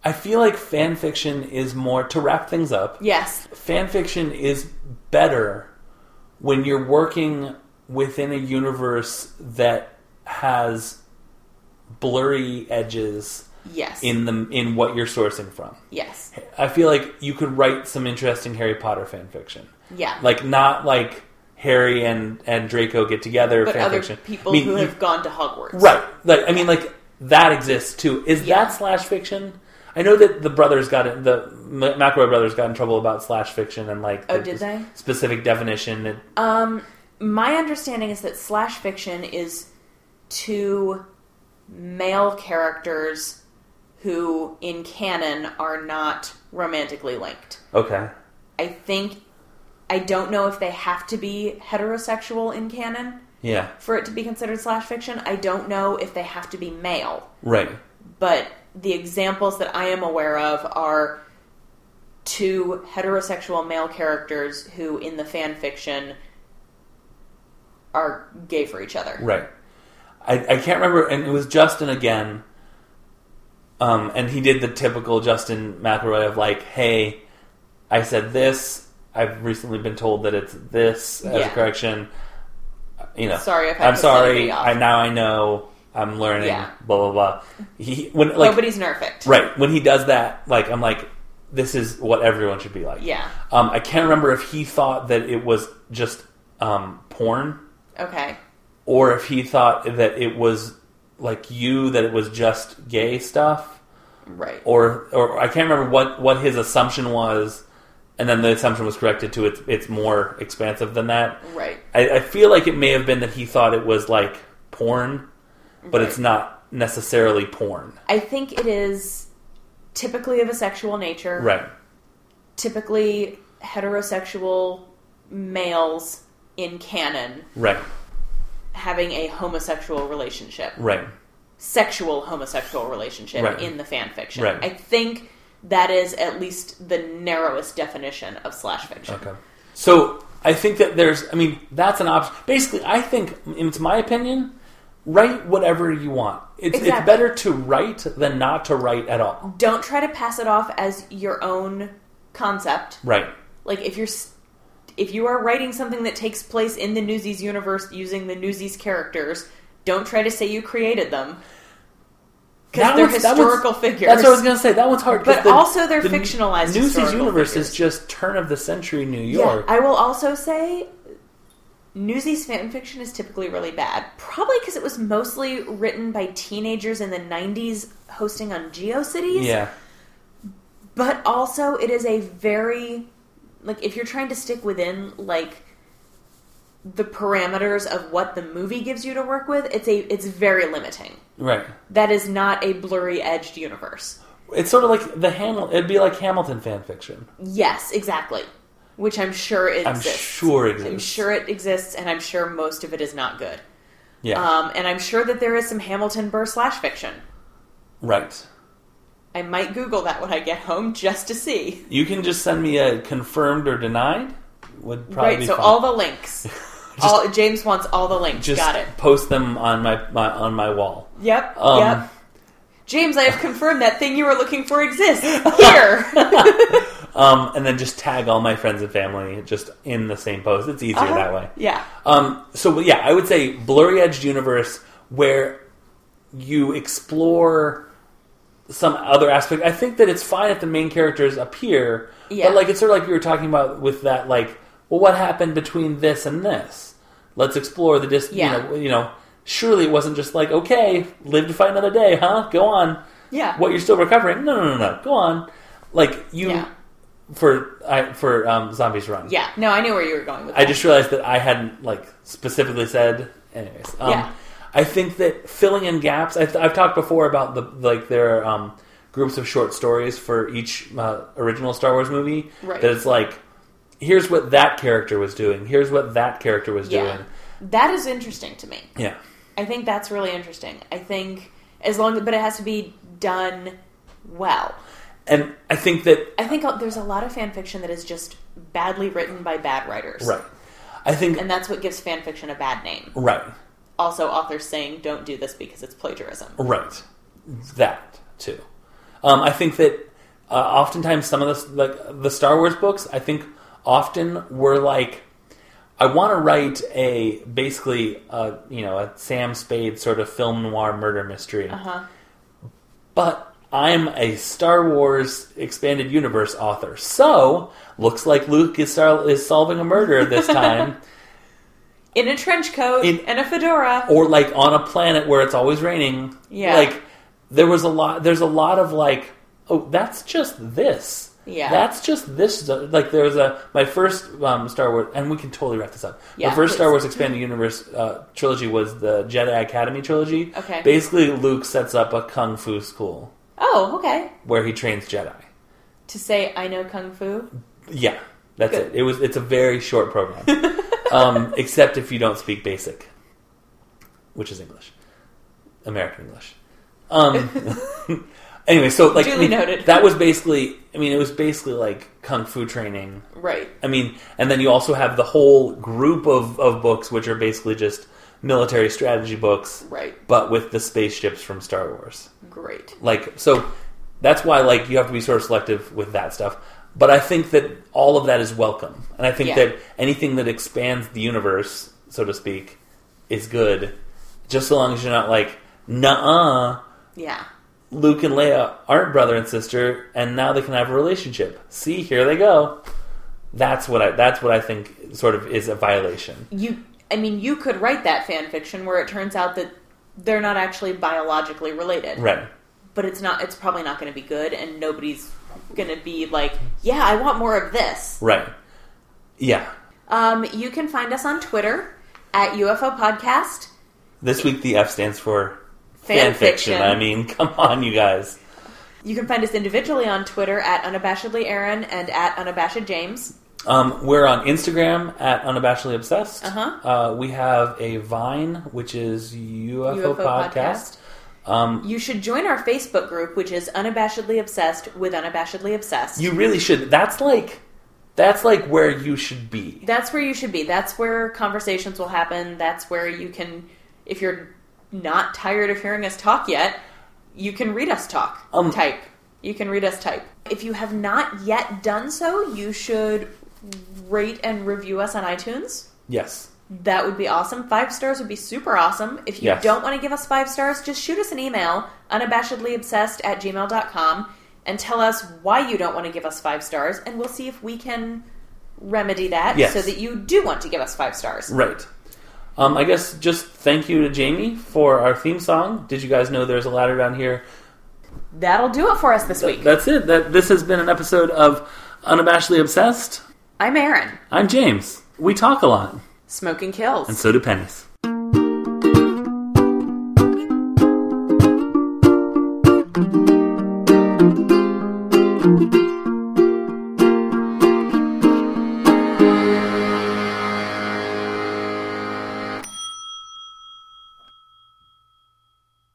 I feel like fan fiction is more to wrap things up. Yes. Fan fiction is better when you're working within a universe that has blurry edges Yes. in the in what you're sourcing from. yes. I feel like you could write some interesting Harry Potter fan fiction. Yeah. Like not like Harry and and Draco get together but fan other fiction. people I mean, who have gone to Hogwarts. right. Like I mean, like that exists too. Is Yeah. that slash fiction? I know that the brothers got it. The McElroy brothers got in trouble about slash fiction and like Oh, did they? specific definition. It- Um, my understanding is that slash fiction is two male characters who, in canon, are not romantically linked. okay. I think. I don't know if they have to be heterosexual in canon Yeah. for it to be considered slash fiction. I don't know if they have to be male. Right. but the examples that I am aware of are two heterosexual male characters who, in the fan fiction, are gay for each other. Right. I, I can't remember, and it was Justin again. Um, and he did the typical Justin McElroy of like, "Hey, I said this. I've recently been told that it's this as Yeah. a correction. You know, Sorry if I I'm sorry. I now I know. I'm learning. Yeah. Blah blah blah. He when like Nobody's perfect. right when he does that, like I'm like, this is what everyone should be like. Yeah. Um, I can't remember if he thought that it was just um, porn Okay. or if he thought that it was like you that it was just gay stuff Right. or or I can't remember what what his assumption was and then the assumption was corrected to it's it's more expansive than that Right. I, I feel like it may have been that he thought it was like porn but it's not necessarily porn I think it is typically of a sexual nature. right Typically heterosexual males in canon right having a homosexual relationship. right sexual homosexual relationship Right. in the fan fiction. Right. I think that is at least the narrowest definition of slash fiction. Okay. So I think that there's, I mean, that's an option. Basically, I think, it's my opinion, write whatever you want. It's, it's better to write than not to write at all. Don't try to pass it off as your own concept. Right. Like if you're if you are writing something that takes place in the Newsies universe using the Newsies characters, don't try to say you created them. Because That they're one's- that historical figures. That's what I was gonna say. That one's hard, But the- also they're the fictionalized Newsies historical universe figures. is just turn of the century New Yeah, York. I will also say Newsies fan fiction is typically really bad. Probably because it was mostly written by teenagers in the 90s hosting on GeoCities. yeah, But also, it is a very. Like, if you're trying to stick within, like, the parameters of what the movie gives you to work with, it's a it's very limiting. right. That is not a blurry edged universe. It's sort of like the Hamil. It'd be like Hamilton fan fiction. Yes, exactly. Which I'm sure it I'm exists. sure it I'm sure it exists, and I'm sure most of it is not good. Yeah, Um, and I'm sure that there is some Hamilton Burr slash fiction. right. I might Google that when I get home just to see. You can just send me a confirmed or denied. Would probably right, be so fine. all the links. all James wants all the links. just Got it. post them on my, my on my wall. Yep. Um, yep. James, I have confirmed that thing you were looking for exists here. Um, and then just tag all my friends and family just in the same post. It's easier Uh-huh. that way. Yeah. Um, so yeah, I would say blurry edged universe where you explore some other aspect. I think that it's fine if the main characters appear, Yeah. but like it's sort of like you were talking about with that, like, well, what happened between this and this? Let's explore the dis. Yeah. You know, you know, surely it wasn't just like, okay, live to fight another day, huh? Go on. Yeah. What you're still recovering? No, no, no, no. Go on. Like you Yeah. for I, for um, zombies run. Yeah. No, I knew where you were going with I that. just realized that I hadn't like specifically said. Anyways, um, Yeah. I think that filling in gaps. I've, I've talked before about the like there are um, groups of short stories for each uh, original Star Wars movie. Right. That it's like, here's what that character was doing. Here's what that character was Yeah. doing. That is interesting to me. Yeah. I think that's really interesting. I think as long but it has to be done well. And I think that I think there's a lot of fan fiction that is just badly written by bad writers. right. I think And that's what gives fan fiction a bad name. right. Also authors saying don't do this because it's plagiarism. Right. That too. Um, I think that uh, oftentimes some of the like the Star Wars books, I think often were like, I want to write a basically uh, you know a Sam Spade sort of film noir murder mystery, Uh-huh. but I'm a Star Wars expanded universe author, so looks like Luke is is solving a murder this time. In a trench coat In- and a fedora. or like on a planet where it's always raining. Yeah. Like there was a lot there's a lot of like oh that's just this. Yeah. That's just this like there was a my first um, Star Wars and we can totally wrap this up. Yeah, my first Star. Wars expanded universe uh, trilogy was the Jedi Academy trilogy. Okay. Basically Luke sets up a kung fu school Oh, okay. where he trains Jedi. To say I know kung fu. Yeah. That's Good. it. It was it's a very short program. um, except if you don't speak basic, which is English, American English. Um, anyway, so like Duly noted. that was basically. I mean, it was basically like kung fu training. Right. I mean, and then you also have the whole group of, of books, which are basically just military strategy books, Right. but with the spaceships from Star Wars. Great. Like, so that's why like you have to be sort of selective with that stuff. But I think that all of that is welcome, and I think Yeah. that anything that expands the universe, so to speak, is good. Just so long as you're not like, nah, Yeah. Luke and Leia aren't brother and sister, and now they can have a relationship. See, here they go. That's what I. That's what I think sort of is a violation. You I mean you could write that fan fiction where it turns out that they're not actually biologically related. Right. But it's not it's probably not going to be good and nobody's going to be like, "Yeah, I want more of this." Right. Yeah. Um, you can find us on Twitter at UFO Podcast. This week the F stands for Fan fan fiction. fiction. I mean, come on, you guys. You can find us individually on Twitter at unabashedly Aaron and at unabashed James. Um, we're on Instagram at unabashedly obsessed. Uh-huh. Uh, we have a Vine, which is UFO, UFO podcast. Um, You should join our Facebook group, which is unabashedly obsessed with unabashedly obsessed. you really should. That's like, that's like where you should be. That's where you should be. That's where conversations will happen. That's where you can, if you're not tired of hearing us talk yet, you can read us talk. Um, type. You can read us type. If you have not yet done so, you should rate and review us on iTunes. Yes. that would be awesome. Five stars would be super awesome. If you Yes. don't want to give us five stars, just shoot us an email, unabashedlyobsessed at gmail.com, and tell us why you don't want to give us five stars, and we'll see if we can remedy that Yes. so that you do want to give us five stars. Right. Um, I guess just thank you to Jamie for our theme song. Did you guys know there's a ladder down here? That'll do it for us this week. That's it. That this has been an episode of Unabashedly Obsessed. I'm Aaron. I'm James. We talk a lot, Smoking kills. and so do pennies.